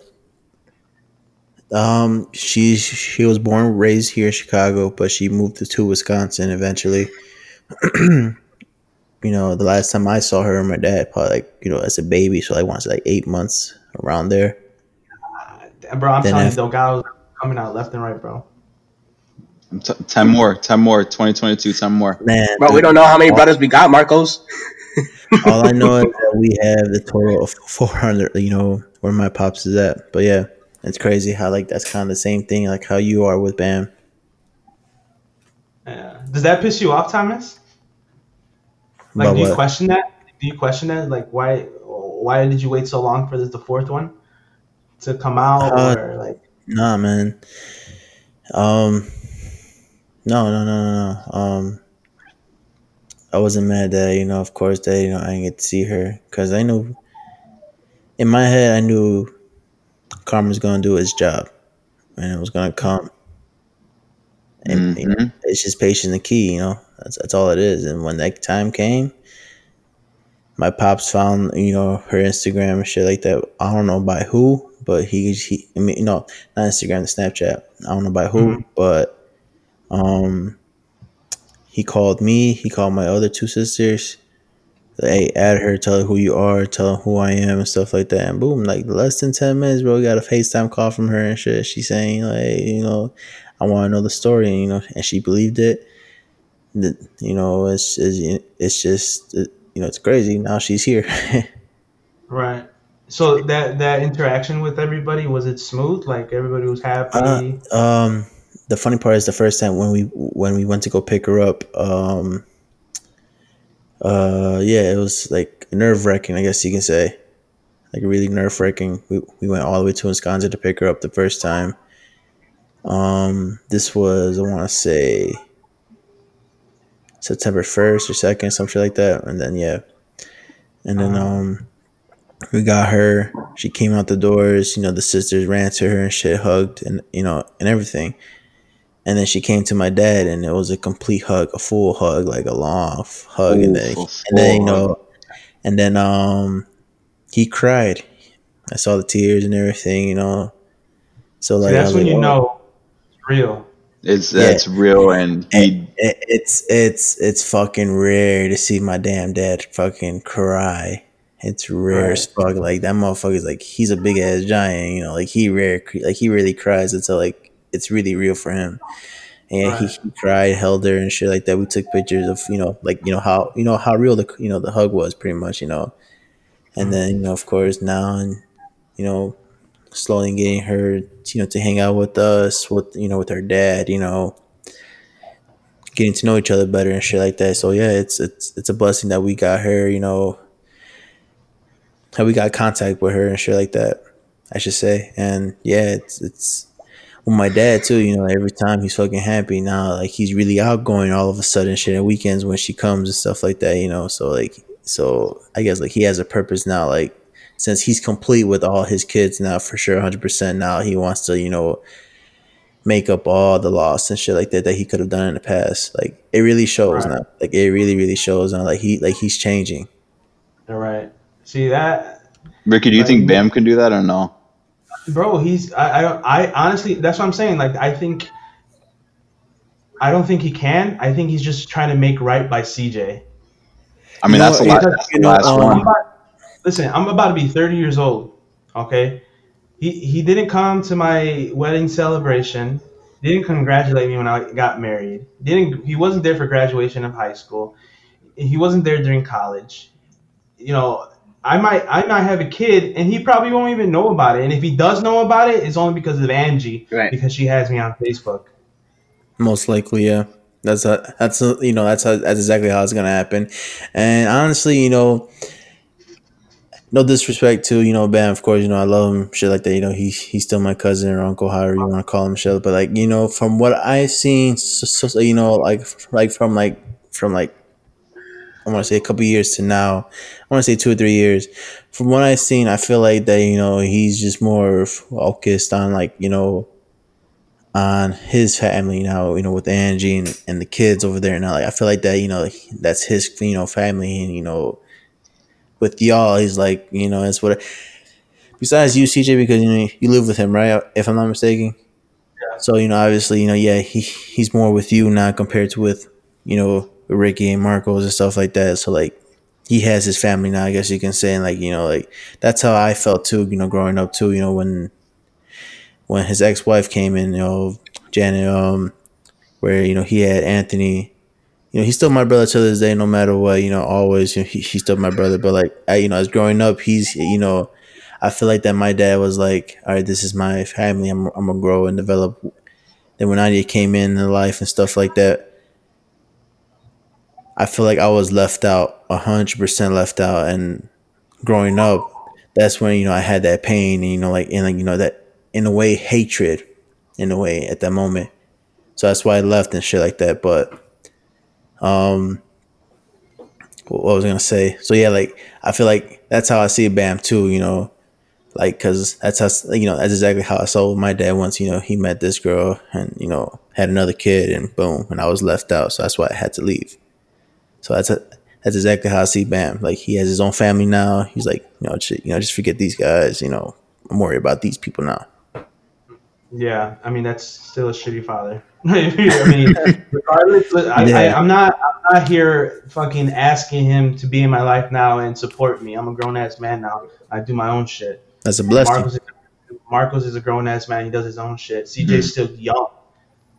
Um, she she was born raised here in Chicago, but she moved to, to Wisconsin eventually. you know, the last time I saw her and my dad, probably like you know as a baby, so I want to like eight months around there. Bro, I'm telling after- you, Delgado's coming out left and right, bro. t- ten more, ten more, 2022, ten more. Man, Bro, we don't know how many brothers we got, Marcos. all I know is that we have the total of four hundred. You know where my pops is at, but yeah, it's crazy how like that's kind of the same thing, like how you are with Bam. Yeah. Does that piss you off, Thomas? Like, About do you what? question that? Do you question that? Like, why? Why did you wait so long for this, the fourth one, to come out? Uh, or like, Nah, man. Um, no, no, no, no, no. Um, I wasn't mad that you know, of course, that you know I didn't get to see her because I knew in my head I knew Karma's gonna do his job and it was gonna come. And you know, Mhm. it's just patience the key, you know. That's that's all it is. And when that time came, my pops found you know her Instagram and shit like that. I don't know by who, but he he. I mean, no, not Instagram, the Snapchat. I don't know by who, Mhm. but um, he called me. He called my other two sisters. Hey, add her, tell her who you are, tell her who I am, and stuff like that. And boom, like less than ten minutes, bro. We got a FaceTime call from her and shit. She's saying like, you know, I want to know the story, and, you know, and she believed it. The- You know, it's it's, it's just it, you know, it's crazy. Now she's here. right? So that that interaction with everybody was it smooth? Like everybody was happy. Uh, um, the funny part is the first time when we when we went to go pick her up. Um, uh, yeah, it was like nerve wracking. I guess you can say, like really nerve wracking. We we went all the way to Wisconsin to pick her up the first time. Um, this was I want to say September first or second, something like that, and then yeah, and then um we got her. She came out the doors. You know, the sisters ran to her and shit, hugged and you know and everything. And then she came to my dad, and it was a complete hug, a full hug, like a long f- hug. and then, and then you know, and then um, he cried. I saw the tears and everything, you know. So So like, I that's when like, you know it's real. It's Yeah. that's real, and he It, it's it's it's fucking rare to see my damn dad fucking cry. It's rare as fuck. Like that motherfucker's like he's a big ass giant, you know. Like he rare, like he really cries. It's like it's really real for him. And he, Right. he cried, held her and shit like that. We took pictures of you know like you know how you know how real the you know the hug was pretty much you know. And mm. then you know of course now and you know slowly getting her you know to hang out with us with you know with her dad you know getting to know each other better and shit like that. So yeah, it's it's it's a blessing that we got her, you know, how we got contact with her and shit like that. I should say, and yeah, it's it's with my dad too. You know, every time he's fucking happy now, like he's really outgoing all of a sudden. Shit, at weekends when she comes and stuff like that. You know, so like so I guess like he has a purpose now. Like since he's complete with all his kids now for sure, hundred percent. Now he wants to you know make up all the loss and shit like that that he could have done in the past. Like it really shows Right. now. Like it really really shows now. Like he like he's changing. All right. See that, Ricky, do you Like- think Bam can do that or no? bro? He's. I. I. I honestly. That's what I'm saying. Like I think. I don't think he can. I think he's just trying to make right by CJ. I mean, You that's the what, last, you that's the know, last um, I'm one. about, listen, I'm about to be 30 years old. Okay, he he didn't come to my wedding celebration. Didn't congratulate me when I got married. Didn't he wasn't there for graduation of high school. He wasn't there during college. You know, I might I might have a kid and he probably won't even know about it. And if he does know about it, it's only because of Angie Right. because she has me on Facebook. Most likely, yeah. That's a, that's a, you know that's how, that's exactly how it's gonna happen, and honestly, you know, no disrespect to you know Bam, of course, you know I love him, shit like that. You know he he's still my cousin or uncle, however you want to call him, shit. But like you know, from what I've seen, so, so, so, you know, like like from like from like I want to say a couple years to now, I want to say two or three years. From what I've seen, I feel like that you know he's just more focused on like you know on his family now, you know, with Angie and, and the kids over there now. Like I feel like that, you know, that's his, you know, family and you know, with y'all, he's like, you know, that's what. Besides you, CJ, because you know you live with him, right? If I'm not mistaken. Yeah. So you know, obviously, you know, yeah, he he's more with you now compared to with you know Ricky and Marcos and stuff like that. So like. He has his family now, I guess you can say, and like you know, like that's how I felt too. You know, growing up too. You know, when when his ex wife came in, you know, Janet, um, where you know he had Anthony. You know, he's still my brother to this day, no matter what. You know, always you know, he, he's still my brother. But like, I, you know, as growing up, he's you know, I feel like that my dad was like, all right, this is my family. I'm I'm gonna grow and develop. Then when Nadia came in in life and stuff like that, I feel like I was left out, hundred percent left out. And growing up, that's when you know I had that pain, and you know, like and like you know that in a way hatred, in a way at that moment. So that's why I left and shit like that. But um, what was I gonna say? So yeah, like I feel like that's how I see Bam too. You know, like because that's how you know that's exactly how I saw my dad once. You know, he met this girl and you know had another kid, and boom, and I was left out. So that's why I had to leave. So that's a, that's exactly how I see Bam. Like he has his own family now. He's like, you know, just, you know, just forget these guys. You know, I'm worried about these people now. Yeah, I mean that's still a shitty father. I mean, regardless, I, Yeah. I, I'm not. I'm not here fucking asking him to be in my life now and support me. I'm a grown ass man now. I do my own shit. That's a blessing. Marcos, Marcos is a grown ass man. He does his own shit. CJ's Mm-hmm. still young.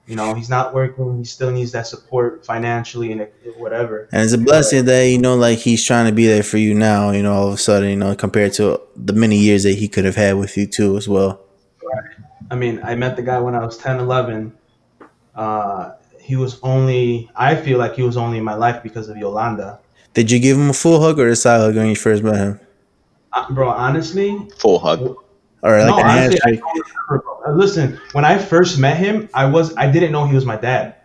You know, he's not working. He still needs that support financially and whatever. And it's a blessing that you know, like he's trying to be there for you now. You know, all of a sudden, you know, compared to the many years that he could have had with you too, as well. I mean, I met the guy when I was 10, 11. Uh, he was only, I feel like he was only in my life because of Yolanda. Did you give him a full hug or a side hug when you first met him, Uh, bro, honestly, Full hug. Or like no, a honestly, I handshake? remember. Uh, Listen, when I first met him, I was, I didn't know he was my dad.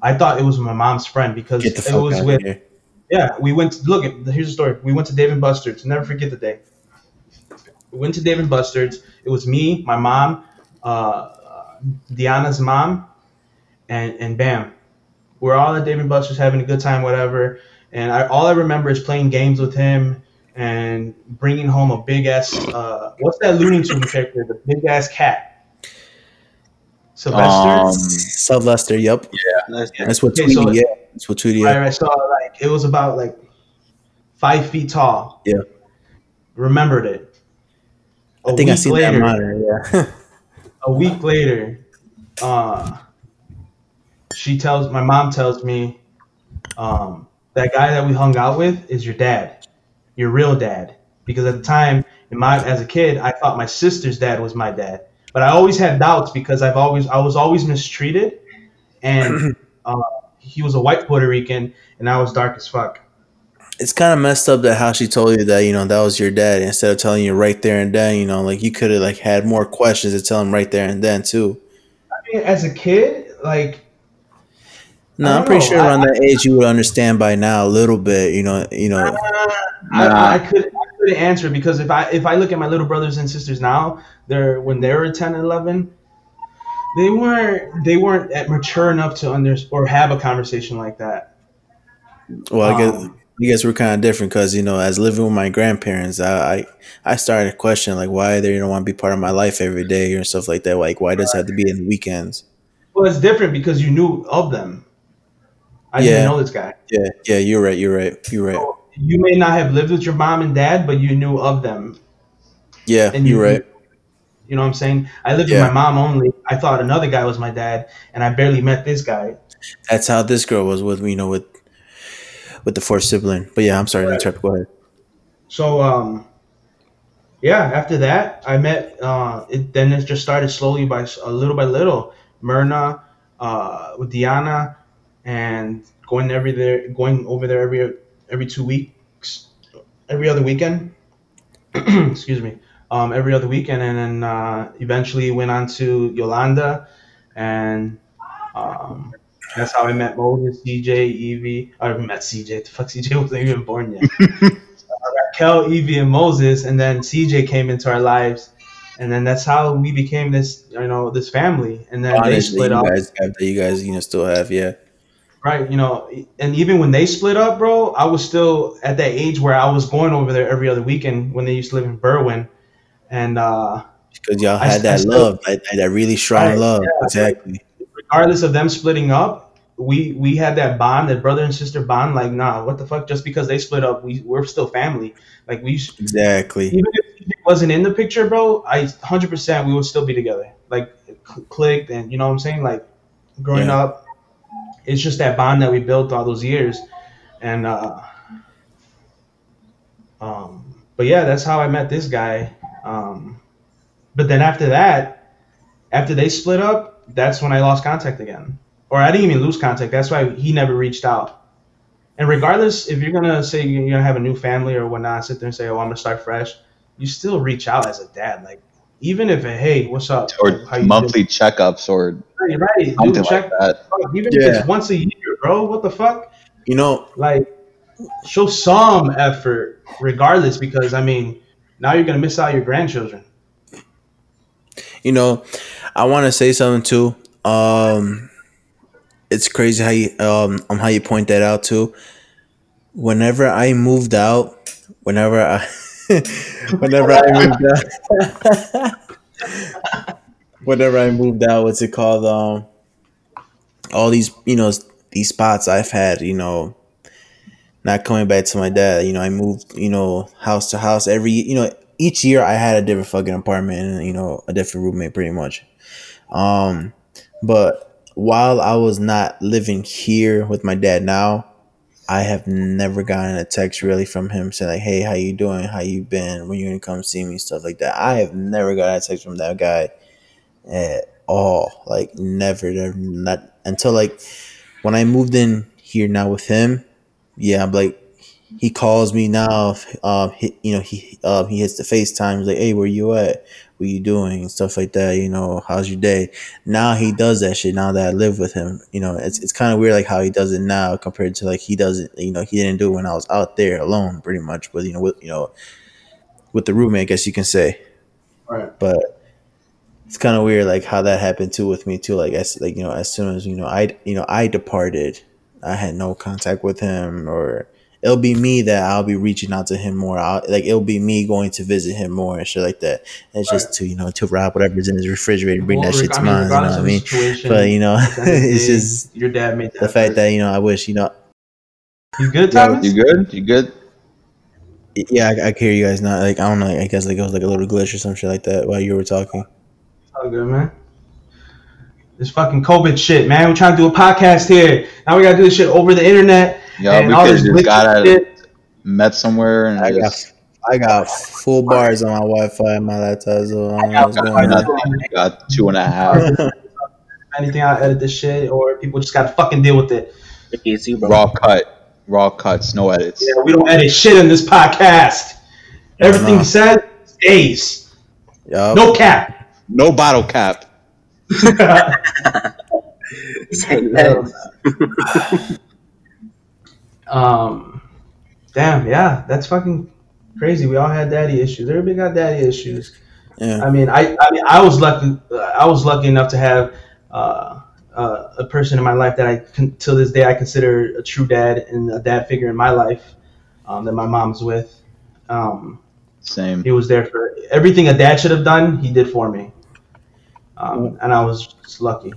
I thought it was my mom's friend because it was with, here. yeah, we went, to, look, here's the story. We went to Dave and Buster's. Never forget the day. We went to Dave and Buster's. It was me, my mom, uh, Deanna's mom, and and Bam. We're all at Dave and Buster's having a good time, whatever. And I, all I remember is playing games with him and bringing home a big ass. Uh, what's that Looney Tunes character? The big ass cat. Sylvester. Um, Sylvester, yep. Let's- That's what Okay, Tweety, so- yeah. That's what Tweety, Right, yeah. I saw like it was about like five feet tall. Yeah. Remembered it. A I think I week seen that monitor, yeah. a week later, uh, she tells my mom tells me, um, that guy that we hung out with is your dad, your real dad. Because at the time, in my as a kid, I thought my sister's dad was my dad, but I always had doubts because I've always I was always mistreated, and uh, he was a white Puerto Rican, and I was dark as fuck. It's kind of messed up that how she told you that you know that was your dad instead of telling you right there and then. You know, like you could have like had more questions to tell him right there and then too. I mean, as a kid, like No, I I'm pretty know. sure I- around that age you would understand by now a little bit. You know, you know. I, I could I couldn't answer because if I if I look at my little brothers and sisters now, they're when they were 10 and 11, they weren't they weren't at mature enough to under or have a conversation like that. Well, I guess Um, you guys were kind of different because you know, as living with my grandparents, I I, I started to question like why they don't want to be part of my life every day and stuff like that. Like why does it have to be in the weekends? Well, it's different because you knew of them. I Yeah. didn't know this guy. Yeah, yeah, you're right. You're right. You're right. You may not have lived with your mom and dad, but you knew of them. Yeah, And you you're right. You know what I'm saying? I lived Yeah. with my mom only. I thought another guy was my dad, and I barely met this guy. That's how this girl was with me. You know, with with the fourth sibling. But yeah, I'm sorry to interrupt. Go ahead. So um, yeah. After that, I met. Uh, it, then it just started slowly by a little by little. Myrna, uh, with Diana, and going every there, going over there every every two weeks, every other weekend. Excuse me. Um, every other weekend, and then uh, eventually went on to Yolanda, and um, that's how I met Moses, CJ, Evie. I met CJ. The fuck, CJ wasn't even born yet. Raquel, Evie, and Moses, and then CJ came into our lives, and then that's how we became this, you know, this family. And then they Honestly, split you up, guys have that. You guys, you know, still have. Yeah. Right? You know, and even when they split up, bro, I was still at that age where I was going over there every other weekend when they used to live in Berwyn, and uh, Because y'all had I that still- love, that, that really strong Right, love. yeah. exactly. regardless of them splitting up, we we had that bond, that brother and sister bond. Like, nah, what the fuck? Just because they split up, we we're still family. Like we Exactly. even if it wasn't in the picture, bro, I hundred percent we would still be together. Like clicked, and you know what I'm saying. Like growing Yeah. up, it's just that bond that we built all those years, and uh, um, but yeah, that's how I met this guy. Um, but then after that, after they split up, that's when I lost contact again, or I didn't even lose contact. That's why he never reached out. And regardless, if you're gonna say you're gonna have a new family or whatnot, sit there and say, "Oh, I'm gonna start fresh," you still reach out as a dad. Like, even if, hey, what's up? or Like, how you monthly checheckups or? Right, right. something Dude, check. like that. Even Yeah. if it's once a year, bro. What the fuck? You know, Like, show some effort, regardless, because I mean, now you're gonna miss out your grandchildren. you know, I want to say something too. Um, it's crazy how you um um, how you point that out too. Whenever I moved out, whenever I whenever I moved out, whenever I moved out, what's it called? Um, all these you know these spots I've had, you know, not coming back to my dad. You know, I moved, you know, house to house every, you know, each year I had a different fucking apartment and you know a different roommate, pretty much. Um, but while I was not living here with my dad now, I have never gotten a text really from him saying like, "Hey, how you doing? How you been? When you gonna come see me?" Stuff like that. I have never got a text from that guy at all. Like never, never not until like when I moved in here now with him. Yeah, I'm like he calls me now. Um, he, you know he um he hits the FaceTime. He's like, "Hey, where you at? What you doing?" and stuff like that. You know, how's your day? Now he does that shit. Now that I live with him, you know, it's it's kind of weird like how he does it now compared to like he doesn't. You know, he didn't do it when I was out there alone, pretty much with you know with you know with the roommate, I guess you can say. Right. But it's kind of weird like how that happened too with me too. Like as like you know as soon as you know I you know I departed, I had no contact with him or it'll be me that I'll be reaching out to him more. I'll, like it'll be me going to visit him more and shit like that. And it's just to you know to rob whatever's in his refrigerator, bring Well, that shit to reg- I mine. You know what I mean? But you know, at the end of the it's just your dad made that the fact effort. that you know I wish you know. you good, Yeah, Thomas? You good? You good? Yeah, I, I can hear you guys now. Like I don't know. I guess like it was like a little glitch or some shit like that while you were talking. All good, man. This fucking COVID shit, man. We're trying to do a podcast here. Now we gotta do this shit over the internet. Yeah, and we all could this just got at shit. met somewhere and I got I got full bars on my Wi-Fi and my um, laptop, so I don't know what's got, going on. got two and a half. Anything, I'll edit this shit, or people just gotta fucking deal with it. It's you, bro. Raw cut, raw cuts, no edits. Yeah, we don't edit shit in this podcast. Everything no. he said stays. Yup. No cap. No bottle cap. Say that. Um, damn, yeah, that's fucking crazy. We all had daddy issues. Everybody got daddy issues. Yeah. I mean, I, I mean, I was lucky. I was lucky enough to have uh, uh, a person in my life that I, con- till this day, I consider a true dad and a dad figure in my life um, that my mom's with. Um, Same. he was there for everything a dad should have done. He did for me, um, and I was lucky.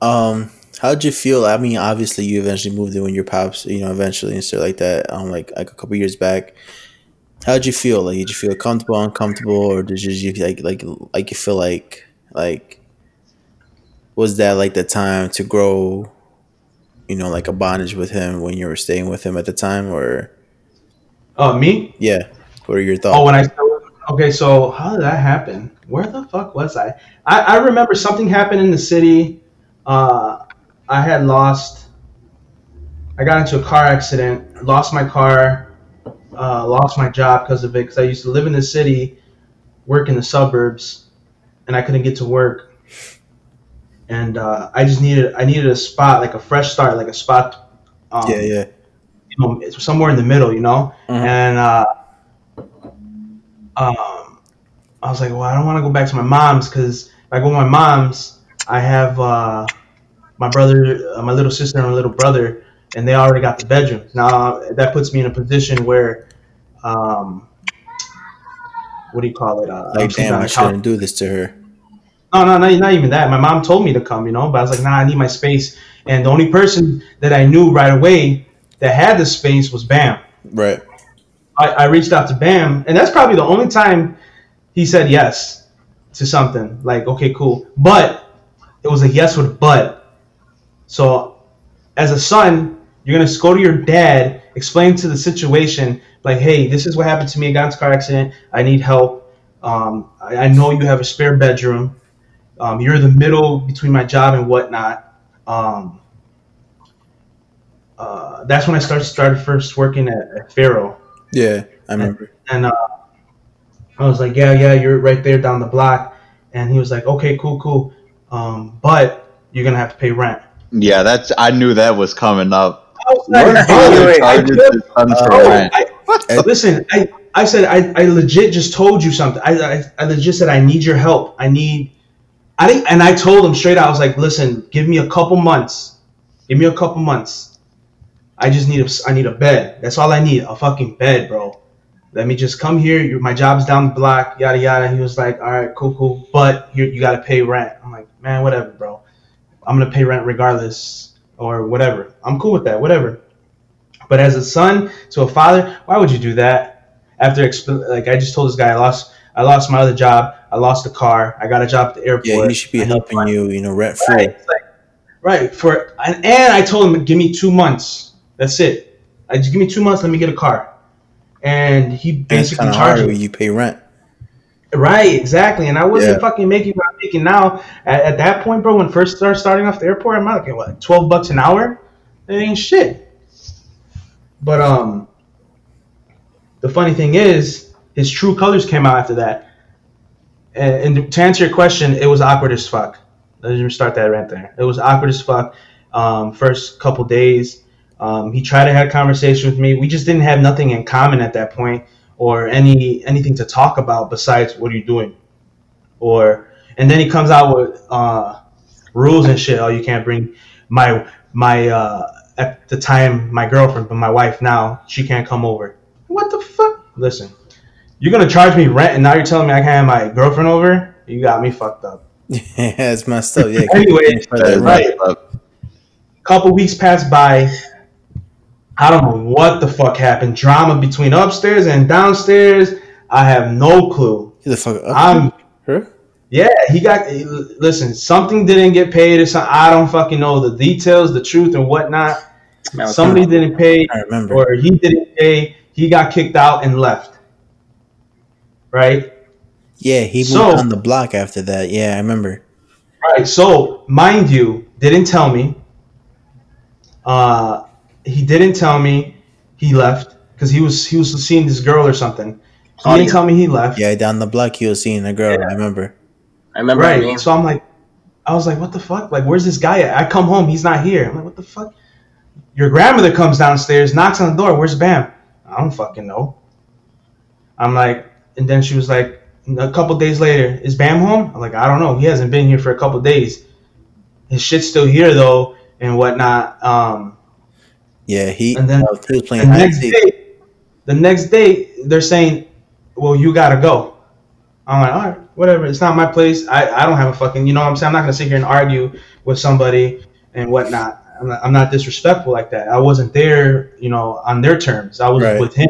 Um, how'd you feel? I mean, obviously, you eventually moved in with your pops, you know, eventually and stuff like that. Um, like like a couple years back. How'd you feel? Like, did you feel comfortable, uncomfortable, or did you you like like like you feel like like was that like the time to grow? You know, like a bondage with him when you were staying with him at the time, or Oh, me? yeah, what are your thoughts? Oh, when I okay, so how did that happen? Where the fuck was I? I, I remember something happened in the city. Uh, I had lost. I got into a car accident. Lost my car. Uh, lost my job because of it. Because I used to live in the city, work in the suburbs, and I couldn't get to work. And uh, I just needed I needed a spot like a fresh start, like a spot. Um, yeah, yeah, you know, it's somewhere in the middle, you know. Mhm. And uh, um, I was like, well, I don't want to go back to my mom's because if I go to my mom's, I have uh, my brother, uh, my little sister, and my little brother, and they already got the bedrooms. Now that puts me in a position where, um, what do you call it? Uh, like damn, I shouldn't do this to her. No, no, not, not even that. My mom told me to come, you know, but I was like, nah, I need my space. And the only person that I knew right away that had the space was Bam. Right. I, I reached out to Bam, and that's probably the only time he said yes to something. Like, okay, cool. But it was a yes with a but. So, as a son, you're gonna go to your dad, explain to the situation, like, hey, this is what happened to me. I got into a car accident. I need help. Um, I, I know you have a spare bedroom. Um, you're the middle between my job and whatnot. Um, uh, that's when I started started first working at, at Faro Yeah, I remember. and uh, I was like, yeah, yeah, you're right there down the block. And he was like, okay, cool, cool. Um, but you're gonna have to pay rent. Yeah, that's. I knew that was coming up. Oh, I like, Wait, "Bro, wait, wait. I Charges just- his son for bro, rent. I- listen, I, I said I, I legit just told you something. I, I, I legit said I need your help. I need. I didn't, and I told him straight out. I was like, listen, give me a couple months. Give me a couple months. I just need a, I need a bed. That's all I need. A fucking bed, bro. Let me just come here. My job's down the block. Yada yada. He was like, all right, cool, cool. But you you gotta pay rent. I'm like, man, whatever, bro. I'm gonna pay rent regardless or whatever. I'm cool with that. Whatever. But as a son to a father, why would you do that? After exp- like I just told this guy, I lost I lost my other job. I lost a car. I got a job at the airport. Yeah, he should be helping money. you, you know, rent free. Right. Like, right. For and, and I told him, give me two months. That's it. I just give me two months. Let me get a car. And he basically charged me. you pay rent. Right, exactly. And I wasn't Yeah. fucking making what I'm making now. At, at that point, bro, when first started starting off the airport, I'm like, what, twelve bucks an hour? That ain't shit. But um, the funny thing is, his true colors came out after that. And, and to answer your question, it was awkward as fuck. Let me start that right there. It was awkward as fuck. Um, first couple days, um, he tried to have a conversation with me. We just didn't have nothing in common at that point or any anything to talk about besides what are you doing or and then he comes out with uh, rules and shit oh you can't bring my my uh, at the time my girlfriend but my wife now she can't come over what the fuck listen you're gonna charge me rent and now you're telling me i can't have my girlfriend over you got me fucked up yeah, it's messed up. Yeah. Anyway, for That that is rent. right. up. couple weeks passed by. I don't know what the fuck happened. Drama between upstairs and downstairs. I have no clue. The fuck up? I'm her? yeah. He got listen. Something didn't get paid or something. I don't fucking know the details, the truth, and whatnot. Man, Somebody didn't pay, I remember. or he didn't pay. He got kicked out and left. Right. yeah, he moved on the block after that. Yeah, I remember. Right. So, mind you, didn't tell me. Uh, he didn't tell me he left because he was he was seeing this girl or something. He Oh, didn't yeah. tell me he left. Yeah, down the block he was seeing a girl. I remember. I remember her name. Right. So I'm like, I was like, what the fuck? Like, where's this guy at? I come home, he's not here. I'm like, what the fuck? Your grandmother comes downstairs, knocks on the door. Where's Bam? I don't fucking know. I'm like, and then she was like, a couple days later, is Bam home? I'm like, I don't know. He hasn't been here for a couple days. His shit's still here though, and whatnot. Um, Yeah, he, And then- he was the playing and next day, the next day, they're saying, "Well, you gotta go." I'm like, all right, whatever. It's not my place. I, I don't have a fucking, you know what I'm saying? I'm not gonna sit here and argue with somebody and whatnot. I'm not, I'm not disrespectful like that. I wasn't there, you know, on their terms. I was Right. with him,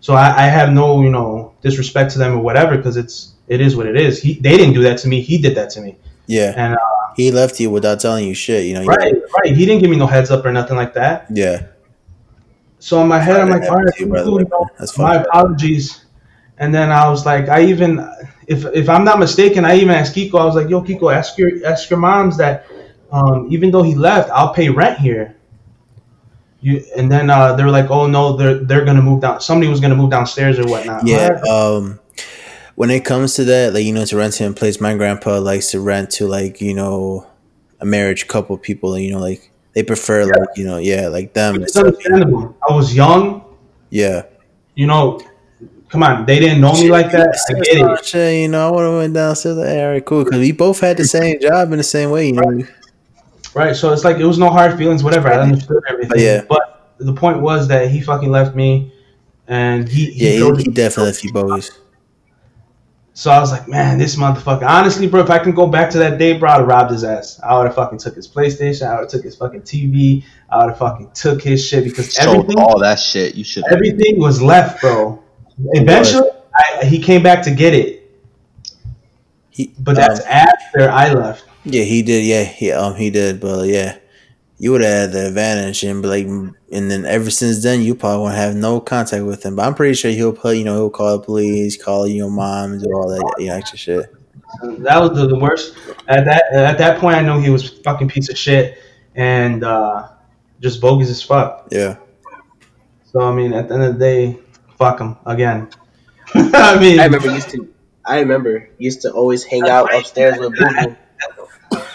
so I, I have no, you know, disrespect to them or whatever because it's it is what it is. He they didn't do that to me. He did that to me. Yeah, And uh, he left you without telling you shit. You know. right, right. He didn't give me no heads up or nothing like that. Yeah. So in my head, I'm like, all right, you, you know. That's my fucked apologies. And then I was like, I even, if if I'm not mistaken, I even asked Kiko. I was like, Yo, Kiko, ask your ask your moms that, um, even though he left, I'll pay rent here. You and then uh, they were like, Oh no, they're they're gonna move down. Somebody was gonna move downstairs or whatnot. Yeah. Um, when it comes to that, like you know, to rent in place, my grandpa likes to rent to like you know, a marriage couple people. You know, like they prefer like you know, yeah, like them. It's understandable. I was young. Yeah. You know, come on, they didn't know me like that. I get it. You know, I would have went downstairs. Like, all right, cool, because we both had the same job in the same way. You know. Right. So it's like it was no hard feelings, whatever. I understood everything. Yeah. But the point was that he fucking left me, and he, Yeah, he, told he me- definitely left you bogus. So I was like, man, this motherfucker. Honestly, bro, if I can go back to that day, bro, I'd have robbed his ass. I would have fucking took his PlayStation. I would have took his fucking TV. I would have fucking took his shit because Sold everything, all that shit. You should. everything was left, bro. Eventually, I, he came back to get it, He, but that's um, after I left. yeah, he did. Yeah, he um he did. But yeah, you would have had the advantage, and be like, and then ever since then, you probably won't have no contact with him. But I'm pretty sure he'll put, you know, he'll call the police, call your mom, and do all that, you know, extra shit. That was the, the worst. At that at that point, I knew he was a fucking piece of shit and uh, just bogus as fuck. Yeah, So I mean, at the end of the day, fuck him again. I mean, I remember used to. I remember used to always hang out upstairs with Boo Boo.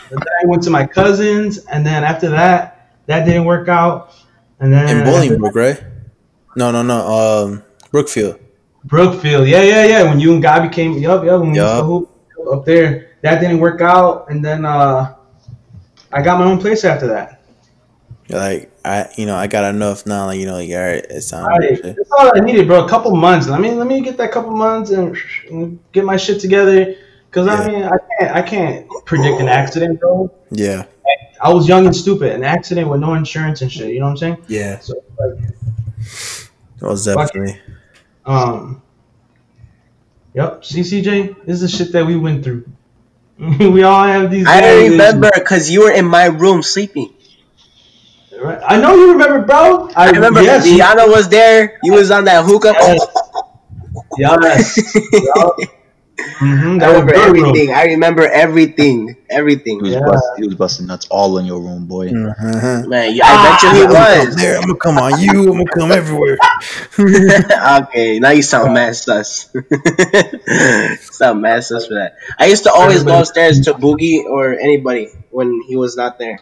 Then I went to my cousins, and then after that, that didn't work out. And then in Bolingbrook, right? No, no, no. Um, Brookfield. Brookfield, yeah, yeah, yeah. When you and Gabi came, yup, yup, when Yup. hoop up there, that didn't work out. And then uh, I got my own place after that. Like I, you know, I got enough now. Like you know, like all right, it's time. Right. Shit. That's all I needed, bro. A couple months. Let me let me get that couple months and, and get my shit together. Cause I mean, I can't I can't predict an accident, bro. Yeah, I was young and stupid. An accident with no insurance and shit. You know what I'm saying? yeah. So like, that was definitely. um, yep. CCJ, this is the shit that we went through. we all have these. I variations. remember because you were in my room sleeping. Right. I know you remember, bro. I, I remember Yes. you- Diana was there. You was on that hookah. Yes. Yup. Mhm, I remember your room. everything. I remember everything. Everything. He was, Yeah. bust, he was busting nuts all in your room, boy. Mhm. Man, yeah, I bet you he I'm gonna come was. there. I'm gonna come on you. I'm gonna come everywhere. okay, now you sound mad sus. sound mad sus for that. I used to always go upstairs to Boogie or anybody when he was not there.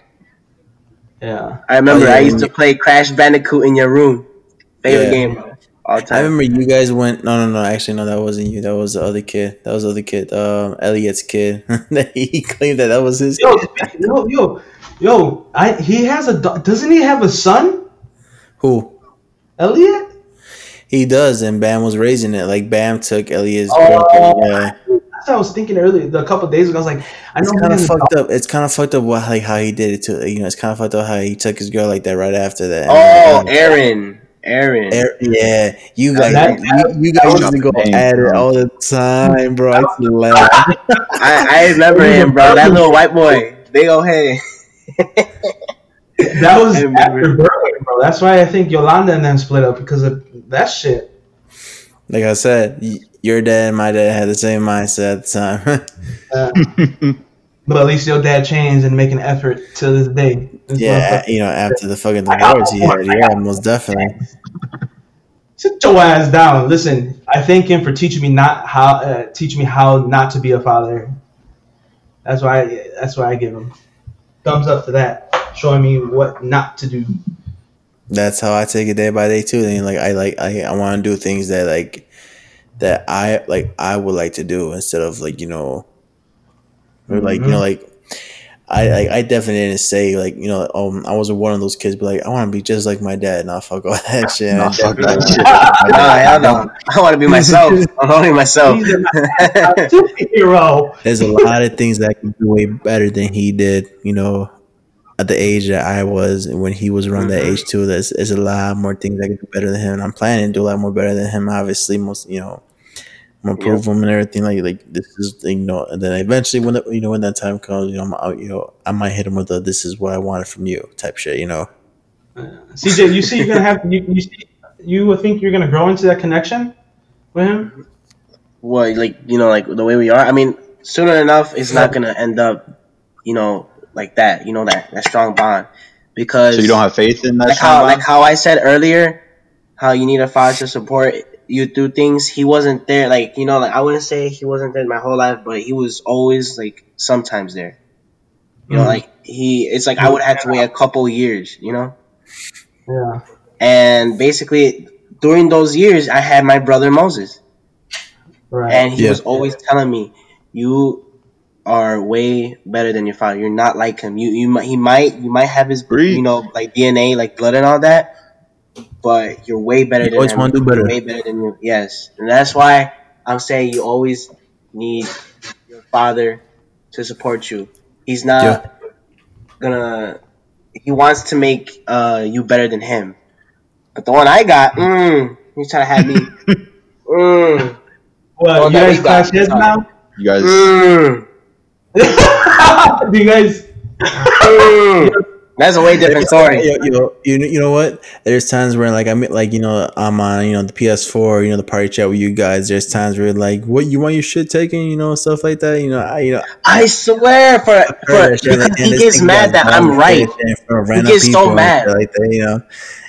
Yeah. I remember Oh, yeah, I used when to play Crash Bandicoot in your room. Favorite Yeah. game all I remember you guys went. No, no, no. Actually, no. That wasn't you. That was the other kid. That was the other kid. Um, Elliot's kid. he claimed that that was his. Yo, yo, yo, yo. I he has a doesn't he have a son, Who? Elliot? He does, and Bam was raising it. Like Bam took Elliot's. Oh. Yeah. That's what I was thinking earlier, a couple of days ago. I was like, I It's know kind of he fucked up. It's kind of fucked up what like how he did it to you know. It's kind of fucked up how he took his girl like that right after that. Oh, And, uh, Aaron. Aaron. Yeah, you guys, That- you, you guys used to go a pain, at it all the time, bro. I used. I, I remember him, bro. That little white boy. Big old head. That was after Berwyn, bro. That's why I think Yolanda and them split up because of that shit. Like I said, y- your dad and my dad had the same mindset at the time. But at least your dad changed and make an effort to this day. This Yeah, you know, after the fucking I divorce he had, yeah, most definitely. Sit your ass down. Listen, I thank him for teaching me not how uh, teaching me how not to be a father. That's why that's why I give him thumbs up to that, showing me what not to do. That's how I take it day by day too. And like I like I, I want to do things that like that I like I would like to do instead of like you know, or like you know like. I, like I definitely didn't say like you know um I wasn't one of those kids but like I want to be just like my dad nah fuck all that shit Nah, I fuck definitely- that shit. No, hell no. I want to be myself. I'm only myself. He's a superhero. there's a lot of things that I can do way better than he did. You know, at the age that I was and when he was around that age too. There's, there's a lot more things I can do better than him. And I'm planning to do a lot more better than him. Obviously, most you know, I'm gonna prove him and everything. Like like this is you know, and then eventually when the, you know when that time comes, you know, I'm out, you know, I might hit him with a "this is what I wanted from you" type shit. You know, uh, CJ, you see, you're gonna have you you, see, you would think you're gonna grow into that connection with him. Well, like you know, like the way we are. I mean, sooner enough, it's not gonna end up, you know, like that. You know that that strong bond, because So you don't have faith in that? like strong how bond? like how I said earlier, how you need a father to support you through things. He wasn't there. Like you know, like I wouldn't say he wasn't there my whole life, but he was always like sometimes there. You know, Mhm. like he. It's like I would have to wait a couple years. You know, Yeah. and basically during those years, I had my brother Moses. Right. and he Yeah. was always telling me, "You are way better than your father. You're not like him. You you might he might you might have his Breed. you know like DNA like blood and all that, but you're way better You than always him. wanna do better. You're way better than you. Yes, and that's why I'm saying you always need your father to support you. He's not Yeah. gonna. He wants to make uh you better than him, but the one I got, mm, he's trying to have me. Mm, Well, you guys got. clash heads now? You guys, mm. Do you guys? That's a way different story. You, you, know, you, know- you know what? There's times where like I'm like you know I'm on you know the PS4 you know the party chat with you guys. There's times where like what you want your shit taken you know stuff like that. You know I you know I swear, for, for heard that shit, because like, he gets mad that I'm right. and shit in front gets so mad. like that. You know.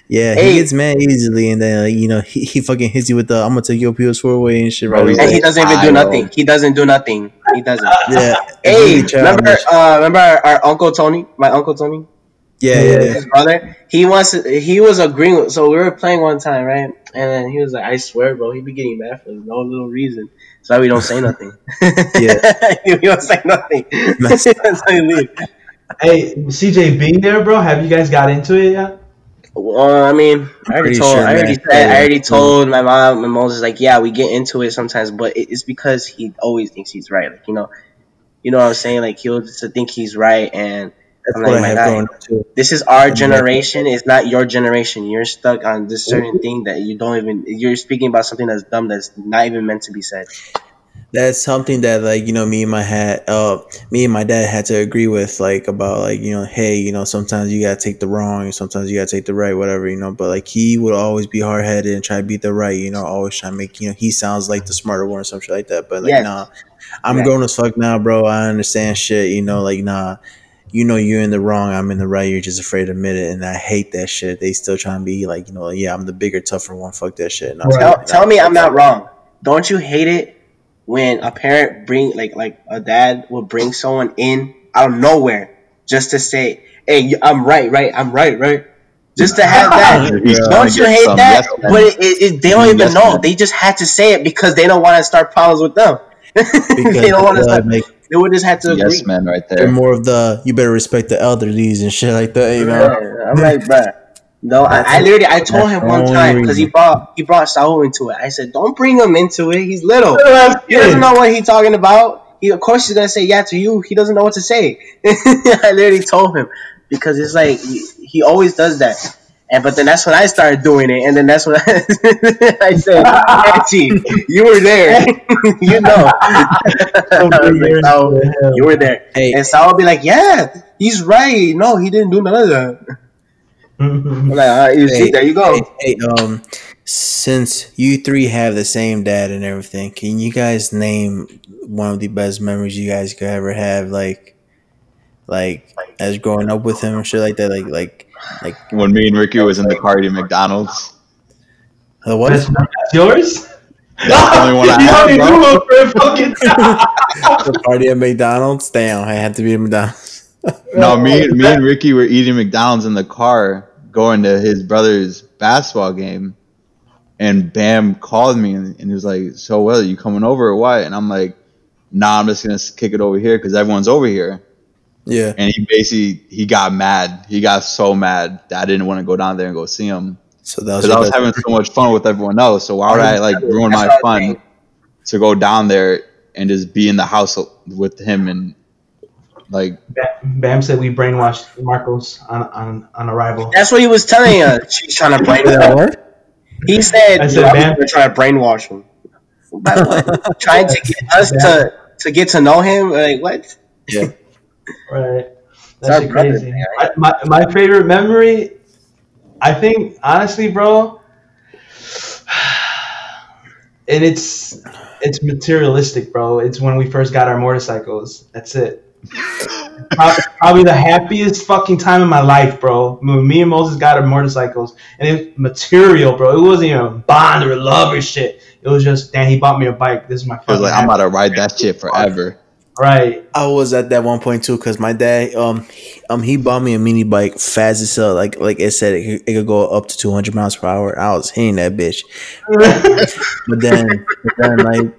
Yeah, Hey. he gets mad easily, and then like, you know he, he fucking hits you with the "I'm gonna take your PS4 away" and shit. Right he's away. And he doesn't even I do know. nothing. He doesn't do nothing. He doesn't. yeah, Hey, remember, uh, remember our, our uncle Tony, my uncle Tony, yeah, yeah, yeah. his brother. He wants. To, he was agreeing. With, so we were playing one time, right? And then he was like, "I swear, bro, he'd be getting mad for no little reason." That's why we don't say nothing. Yeah. we don't say nothing. That's how you leave. Hey, CJ, being there, bro. Have you guys got into it yet? Well, I mean, I already told, sure, I already man. said, I already told my mom and Moses like, yeah, we get into it sometimes, but it's because he always thinks he's right. Like, you know, you know what I'm saying? Like, he'll just think he's right, and That's I'm what like, I have going too. this is our generation. It's not your generation. You're stuck on this certain thing that you don't even. You're speaking about something that's dumb that's not even meant to be said. that's something that like you know me and my had uh me and my dad had to agree with like about like you know hey you know sometimes you gotta take the wrong and sometimes you gotta take the right whatever you know but like he would always be hard-headed and try to beat the right you know always try to make you know he sounds like the smarter one or some shit like that but like Yes. nah i'm Yes. grown as fuck now bro i understand shit you know like nah you know you're in the wrong i'm in the right you're just afraid to admit it and i hate that shit they still trying to be like you know yeah i'm the bigger tougher one fuck that shit No, Right. Tell, nah, tell me I'm not wrong. Don't you hate it when a parent bring like like a dad will bring someone in out of nowhere just to say, "Hey, I'm right, right, I'm right, right," just to have that. He's Don't you hate some that? yes but it, it, it- they don't even Yes know. men. They just had to say it because they don't want to start problems with them. they don't want to start. like, They would just have to agree. yes man right they're more of the you better respect the elderlies and shit like that you know Yeah, I'm like, bruh. No, I, I literally I told him one time because he brought he brought Saul into it. I said, don't bring him into it. He's little. That's He doesn't know what he's talking about. He of course he's gonna say yeah to you. He doesn't know what to say. I literally told him because it's like he, he always does that. And but then that's when I started doing it, and then that's when I, I said, "Auntie, you were there, you know." Like, "Saul, you were there, Hey. and Saul would be like, "Yeah, he's right. No, he didn't do none of that." I'm like, all right, you see, there you go. Hey, hey, um, since you three have the same dad and everything, can you guys name one of the best memories you guys could ever have, like like as growing up with him and shit like that? Like like like When me and Ricky was in the car eating McDonald's. the what? That's, that's yours? That's the only one I you have, bro. for a fucking the party at McDonald's. Damn, I had to be at McDonald's. No, me, me and Ricky were eating McDonald's in the car going to his brother's basketball game. And Bam called me and, and he was like, So, well, Are you coming over or what? And I'm like, Nah, I'm just going to kick it over here because everyone's over here. Yeah, And he basically he got mad. He got so mad that I didn't want to go down there and go see him so that was, because I was having so much fun with everyone else. So why would I like ruin my what I was fun to go down there and just be in the house with him and like Bam, Bam said we brainwashed Marcos on on, on arrival. That's what he was telling us. She's trying to brainwash. what? He said, I I said, said "Man." "We're trying to brainwash him." Trying to get us to to get to know him? Like what? Right. It's That's brother, crazy. man, My, my, my favorite memory, I think, honestly, bro, and it's it's materialistic, bro. It's when we first got our motorcycles. That's it. Prob- Probably the happiest fucking time in my life, bro. When me and Moses got our motorcycles, and it material, bro. It wasn't even a bond or love or shit. It was just, damn, he bought me a bike. This is my I was like, I'm about to ride that shit forever. Right. I was at that one point too because my dad um he- um he bought me a mini bike fast as hell. Like like it said it could, it could go up to 200 miles per hour. I was hitting that bitch. But then but then like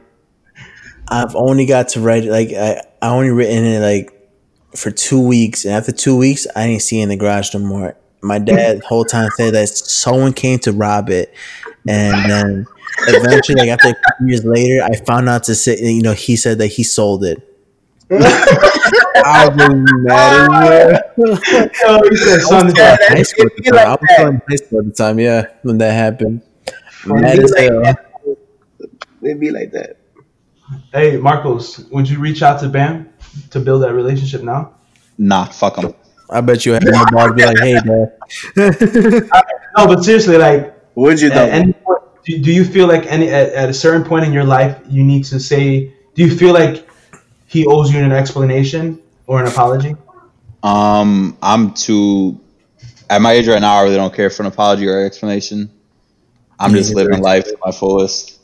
I've only got to ride it like I I only written it like for two weeks. And after two weeks I didn't see it in the garage no more. My dad the whole time said that someone came to rob it. And then eventually like after years later I found out to say you know he said that he sold it I was mad as hell. Yo, oh, he said, son, Yeah, high school at it'd the be time. like I was that. still in high school at the time, yeah, when that happened. Mad It'd as be like hell. It'd be like that. Hey, Marcos, would you reach out to Bam to build that relationship now? Nah, fuck him. I bet you had no balls be like, hey, dad. No, but seriously, like, Would you though? any point, do, do you feel like any at, at a certain point in your life you need to say? Do you feel like he owes you an explanation or an apology? Um, I'm too. At my age right now, I really don't care for an apology or explanation. I'm just living life to my fullest.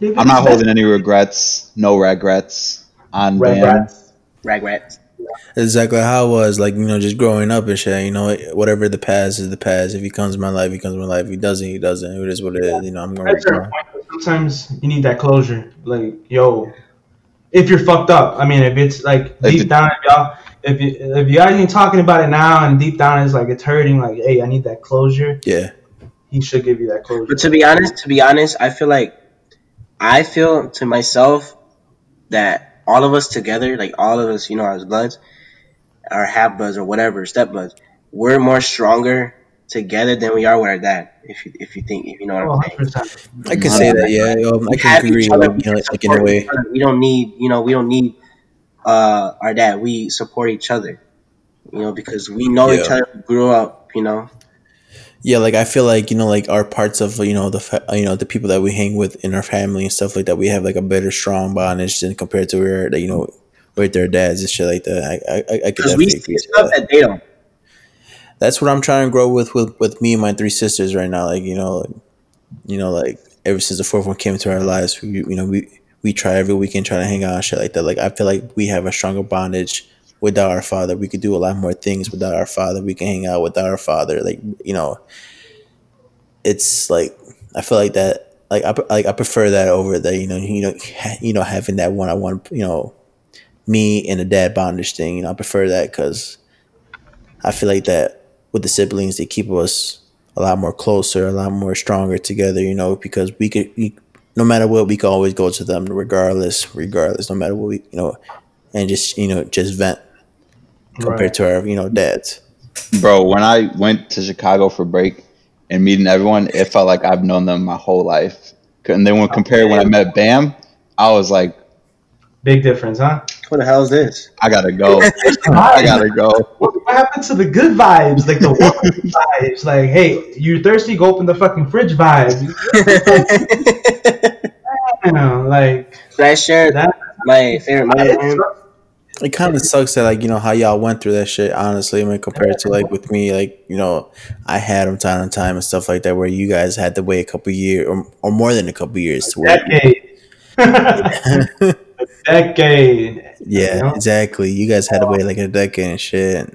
I'm not holding any regrets. No regrets on Red Bam. rats. Exactly how I was, like, you know, just growing up and shit. You know, whatever the past is the past. If he comes in my life, he comes in my life. If he doesn't, he doesn't. It is what it is. You know, I'm going At a certain to Sometimes you need that closure. Like, yo, if you're fucked up, I mean, if it's like Like deep the- down, if y'all, if you if you guys ain't talking about it now, and deep down it's like it's hurting, like, hey, I need that closure. Yeah. He should give you that closure. But to be honest, to be honest, I feel like I feel to myself that all of us together, like all of us, you know, as bloods, or half bloods or whatever, step bloods, we're more stronger together than we are with our dad. If you if you think if you know what Oh, I'm saying. I could say that, yeah. Um, I can agree, other, like, you know, like in a way. We don't need, you know, we don't need uh, our dad. We support each other, you know, because we know each other. We grew up, you know. Yeah, like I feel like you know, like our parts of you know the fa- you know the people that we hang with in our family and stuff like that. We have like a better, strong bondage than compared to where that you know with their dads and shit like that. I I, I could Because we definitely see agree stuff that. that they don't. That's what I'm trying to grow with with with me and my three sisters right now. Like you know, like, you know, like ever since the fourth one came into our lives, we you know we we try every weekend trying to hang out shit like that. Like I feel like we have a stronger bondage without our father. We could do a lot more things without our father. We can hang out without our father. Like you know, it's like I feel like that. Like I like I prefer that over the you know you know you know having that one on one you know me and a dad bondage thing. You know I prefer that because I feel like that with the siblings they keep us a lot more closer, a lot more stronger together. You know because we could we, no matter what we could always go to them regardless regardless no matter what we you know and just you know just vent compared Right. to our you know dads. Bro, when I went to Chicago for break and meeting everyone, it felt like I've known them my whole life. And then when compared when I met Bam, I was like, Big difference, huh? What the hell is this? I gotta go. I gotta go. What, what happened to the good vibes? Like the warm vibes? Like, hey, you're thirsty? Go open the fucking fridge vibes. You know, like Can I share that. my favorite memory? It kind of sucks that like you know how y'all went through that shit. Honestly, I mean, compared to like with me, like you know, I had them time to time and stuff like that, where you guys had to wait a couple years or, or more than a couple years to wait. Decade. Yeah, You know? exactly. You guys had to wait like a decade and shit.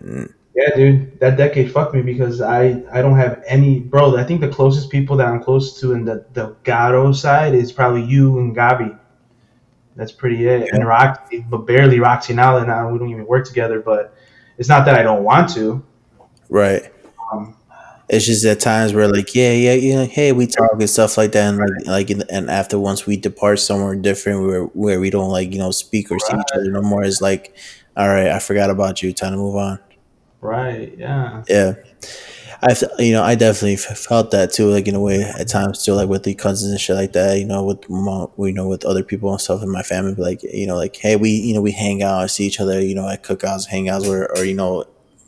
Yeah, dude, that decade fucked me because I I don't have any bro. I think the closest people that I'm close to in the the Gato side is probably you and Gabi. That's pretty it. And Roxy, but barely Roxy now. And now uh, we don't even work together. But it's not that I don't want to. right. It's just at times where like yeah yeah yeah hey we talk and stuff like that and like like in- and after once we depart somewhere different where where we don't like you know speak or see each other no more it's like all right I forgot about you time to move on right. Yeah. yeah I, you know I definitely felt that too like in a way at times too like with the cousins and shit like that you know with mom, you know with other people and stuff in my family like you know like hey we you know we hang out see each other you know at cookouts hangouts or or you know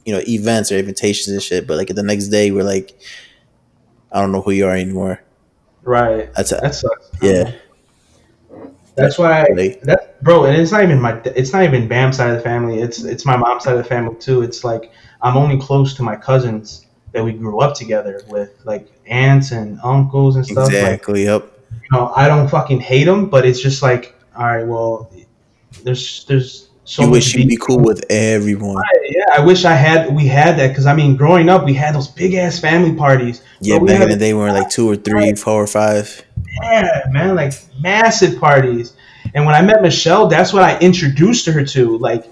you know events or invitations and shit but like the next day we're like I don't know who you are anymore Right. that's a, That sucks. yeah That's why really that bro, and it's not even my it's not even Bam side of the family. It's it's my mom's side of the family too. It's like I'm only close to my cousins that we grew up together with, like aunts and uncles and stuff. Like, exactly yep you know, I don't fucking hate them, but it's just like, all right, well, there's there's so you wish you'd be cool with everyone Yeah, I wish I had we had that because I mean, growing up, we had those big ass family parties. yeah back in the day we were like two or three four or five Yeah, man, like massive parties. And when I met Michelle, that's what I introduced her to. Like,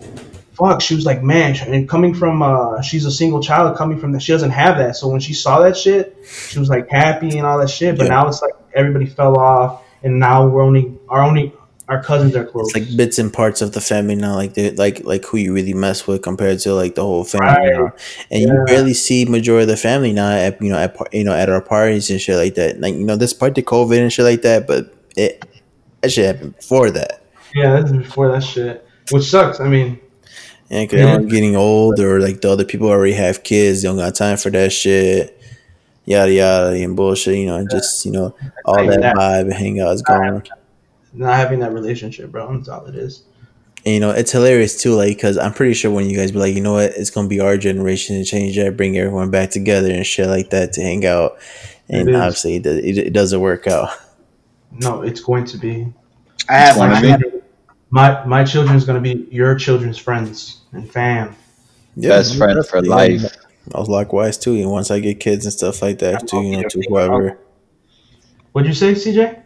fuck, she was like, man, and coming from, uh, she's a single child, coming from that, she doesn't have that. So when she saw that shit, she was like happy and all that shit. But Yeah. now it's like everybody fell off, and now we're only our only our cousins are close. it's like bits and parts of the family now like they like like who you really mess with compared to like the whole family Right. and you barely see majority of the family now at you know at you know at our parties and shit like that like you know this part of covid and shit like that but it that shit happened before that yeah, this is before that shit, which sucks. I mean, and because Yeah. everyone's getting old or like the other people already have kids they don't got time for that shit yada yada and bullshit you know and just you know all that that. vibe and hangout is gone not having that relationship, bro, that's all it is. And, you know, it's hilarious too, like, because I'm pretty sure when you guys be like, you know what, it's gonna be our generation to change that, bring everyone back together and shit like that to hang out. And It is. obviously, it, it, it doesn't work out. No, it's going to be. I have Wanna my? My my children's gonna be your children's friends and fam. Yeah, Best friend for life. I was likewise too. And once I get kids and stuff like that, too, you know, to whoever. What'd you say, CJ?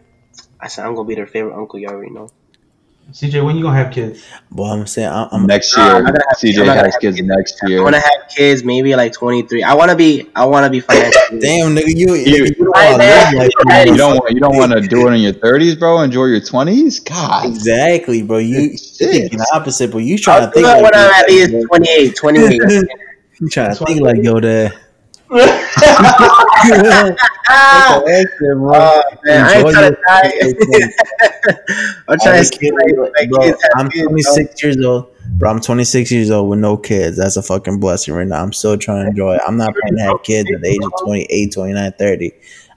I said I'm gonna be their favorite uncle. You already know. CJ, when you gonna have kids? Well, I'm saying, I'm, I'm Next No, year, I'm not gonna have- I'm CJ not gonna has have kids kids. next I year. want to have kids, maybe like 23. I want to be. I want to be financially. damn nigga, you, You- you, don't wanna like You don't want you don't want to do it in your thirties, bro. Enjoy your twenties. God, exactly, bro. You you Shit. thinking the opposite, but you trying I'll to do think it like when I'm yo, at least 28. 28. you trying to think like yo, there. Bro. man, I ain't trying to die. I'm trying to see my, my Bro, kids I'm kids, bro. 26 years old. Bro, I'm 26 years old with no kids. That's a fucking blessing right now. I'm still trying to enjoy it. I'm not planning to have kids at the age of 28, 29, 30.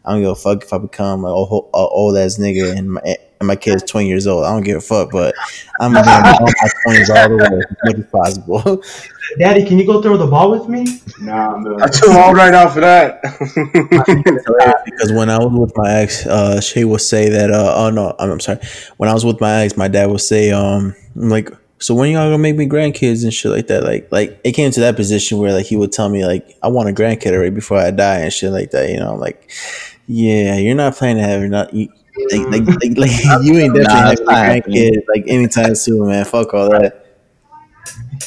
I don't give a fuck if I become an old, a old ass nigga and my, and my kid's 20 years old. I don't give a fuck, but I'm gonna all my 20s all the way as much as possible. Daddy, can you go throw the ball with me? Nah, man. I'm too old right now for that. because when I was with my ex, uh, she would say that, uh, oh no, I'm, I'm sorry. When I was with my ex, my dad would say, um, like, so when y'all gonna make me grandkids and shit like that? Like, like it came to that position where like he would tell me like, I want a grandkid already before I die and shit like that. You know, like, yeah, you're not planning to have you not you. Like, like, like, like you ain't definitely Nah, it's having a not happening. grandkid like anytime soon, man. Fuck all that.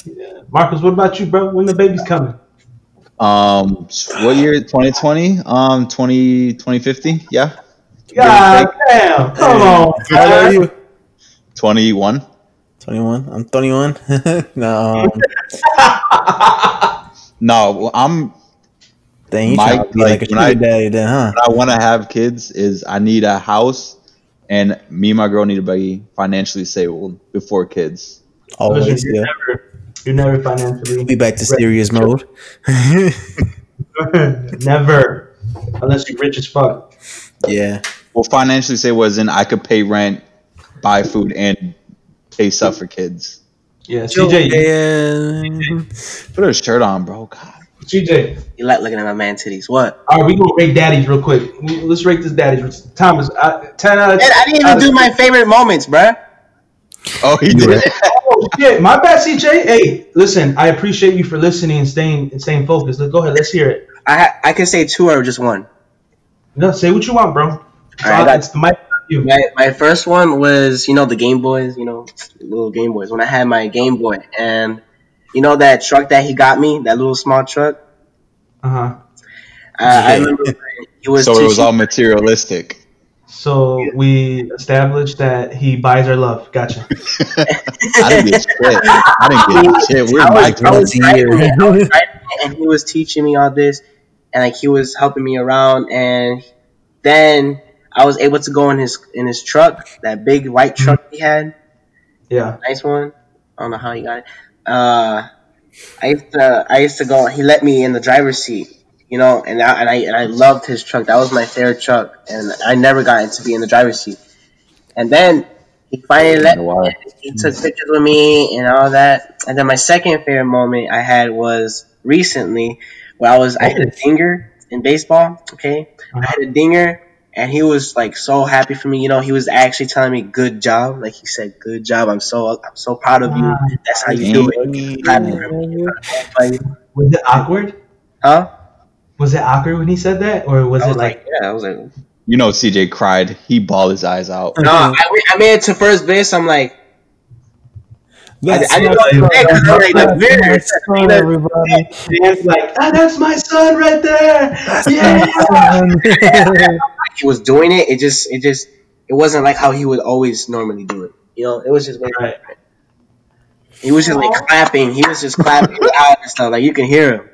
Yeah. Marcus, what about you, bro? When the baby's coming? Um, what year? 2020? Um, 20, 2050? Yeah, God damn! Come on, How old are you? 21. 21. I'm 21. no, um, No, I'm. Dang, you My- to be like, like a when I- daddy then, huh? What I want to have kids is I need a house, and me and my girl need to be financially stable before kids. Always, you're never, you're never financially. Be back to serious mode. never, unless you're rich as fuck. yeah. Well, financially stable as in I could pay rent, buy food, and pay stuff for kids. Yeah, CJ. Yeah. Put a shirt on, bro. God. CJ. You like looking at my man titties. What? All right, we gonna rate daddies real quick. Let's rate this daddies. Thomas, uh, ten out of Man, I didn't even do my favorite moments, bruh. Oh, he did. it. Oh shit, my bad, CJ. Hey, listen, I appreciate you for listening and staying and staying focused. Let's go ahead. Let's hear it. I I can say two or just one. No, say what you want, bro. It's, All right, all- I it's the mic. My, my first one was, you know, the Game Boys, you know, little Game Boys. When I had my Game Boy, and you know that truck that he got me, that little small truck. Uh huh. Uh, I remember when he was. So it was all materialistic. So we established that he buys our love. Gotcha. I didn't get shit. I didn't get shit. We're I was, mic I was driving I was driving and he was teaching me all this, and like he was helping me around, and then I was able to go in his in his truck, that big white truck he had, Yeah. nice one. I don't know how he got it. Uh, I used to I used to go. He let me in the driver's seat, you know, and I, and I and I loved his truck. That was my favorite truck, and I never got to be in the driver's seat. And then he finally let me. He took pictures with me and all that. And then my second favorite moment I had was recently where I was I had a dinger in baseball. Okay, I had a dinger. And he was like so happy for me, you know. He was actually telling me, "Good job," like he said, "Good job." I'm so, I'm so proud of you. That's how you do it. Happy for me. Like, Was it awkward? Huh? Was it awkward when he said that, or was I it like? like, yeah, I was like, You know, CJ cried. He bawled his eyes out. no, I, I made it to first base. I'm like, I, That's I didn't know what to say 'cause I'm like, the mirror. my son, everybody. Dan's like, ah, that's my son right there. Yeah. he was doing it. It just, it just, it wasn't like how he would always normally do it. You know, it was just way Right. He was just like clapping. He was just clapping loud and stuff. Like you can hear him.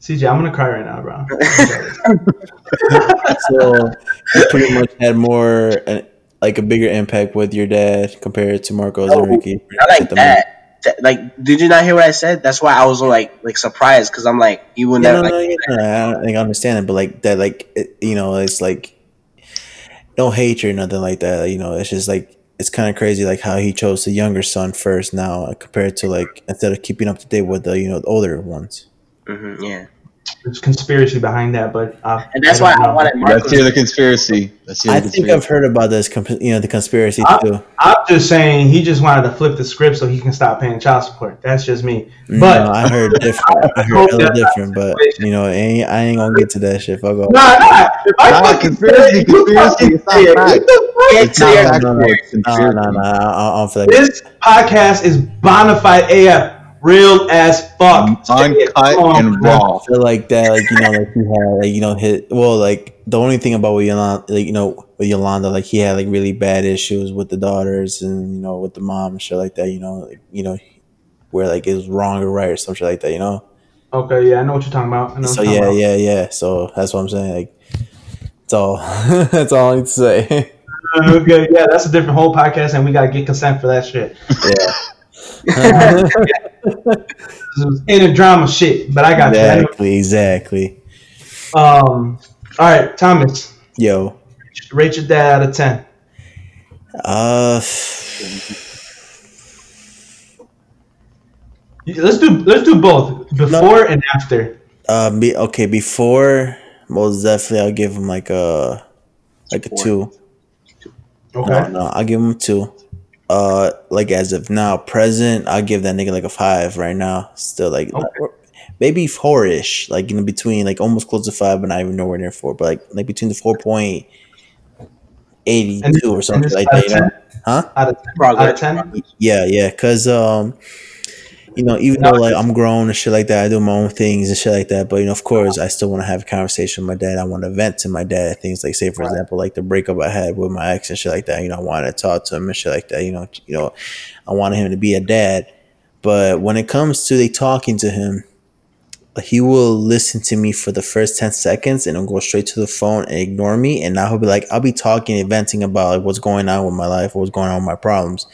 CJ, I'm gonna cry right now, bro. so you pretty much had more, uh, like a bigger impact with your dad compared to Marcos No, and Ricky. Not like that. Like, did you not hear what I said? That's why I was like, like surprised because I'm like, you would Yeah, never. no, no, yeah, no, I, don't think I understand it, but like that, like it, you know, it's like no hatred, nothing like that. You know, it's just like it's kind of crazy, like how he chose the younger son first now compared to like instead of keeping up to date with the you know the older ones. Mhm, yeah, There's conspiracy behind that, but uh, and that's I why don't I know. wanted Let's Marcos. hear the conspiracy. Let's hear the I think conspiracy. I've heard about this, comp- you know, the conspiracy I- too. I'm just saying he just wanted to flip the script so he can stop paying child support. That's just me. No, But I heard different. I heard a little different, but you know, ain't, I ain't gonna get to that shit. Fuck off. nah, nah. If I Nah, fucking conspiracy, say it, you conspiracy, fucking it's not say it. fact. What the fuck? Get It's to not your- No, factual, no, no, it's no, conspiracy. no, no. I, I don't feel like This podcast is bonafide AF, real as fuck. Uncut Come and raw. I feel like that, like you know, like he had, like you know, hit. Well, like the only thing about with Yolanda, like you know, with Yolanda, like he had like really bad issues with the daughters and you know with the mom and shit like that. You know, like, you know, where like it was wrong or right or some shit like that. You know. Okay, yeah, I know what you're talking about. I know So what yeah, talking yeah, yeah. So that's what I'm saying. Like, that's all. that's all I need to say. Uh, okay, yeah, that's a different whole podcast, and we gotta get consent for that shit. yeah. This is inner drama shit, but I got exactly. Exactly. you. Um, all right, Thomas, Yo. rate your dad out of ten. Uh. Let's do let's do both before and after. Uh, be, okay, before most definitely I'll give him like a like a two. Okay. No, no, I'll give him two. Uh, like as of now, present, I'll give that nigga like a five right now. Still like Okay. maybe four ish, like in between, like almost close to five, but not even nowhere near four. But like like between the 4.82 or something like that. You know? Huh? Out of ten. Out of ten. Yeah, yeah, cause um, you know, even though like I'm grown and shit like that, I do my own things and shit like that. But you know, of course, I still want to have a conversation with my dad. I want to vent to my dad. Things like, say, for example, like the breakup I had with my ex and shit like that. You know, I wanted to talk to him and shit like that. You know, you know, I wanted him to be a dad. But when it comes to they talking to him, he will listen to me for the first 10 seconds and then go straight to the phone and ignore me. And now he'll be like, I'll be talking and venting about like what's going on with my life, what's going on with my problems.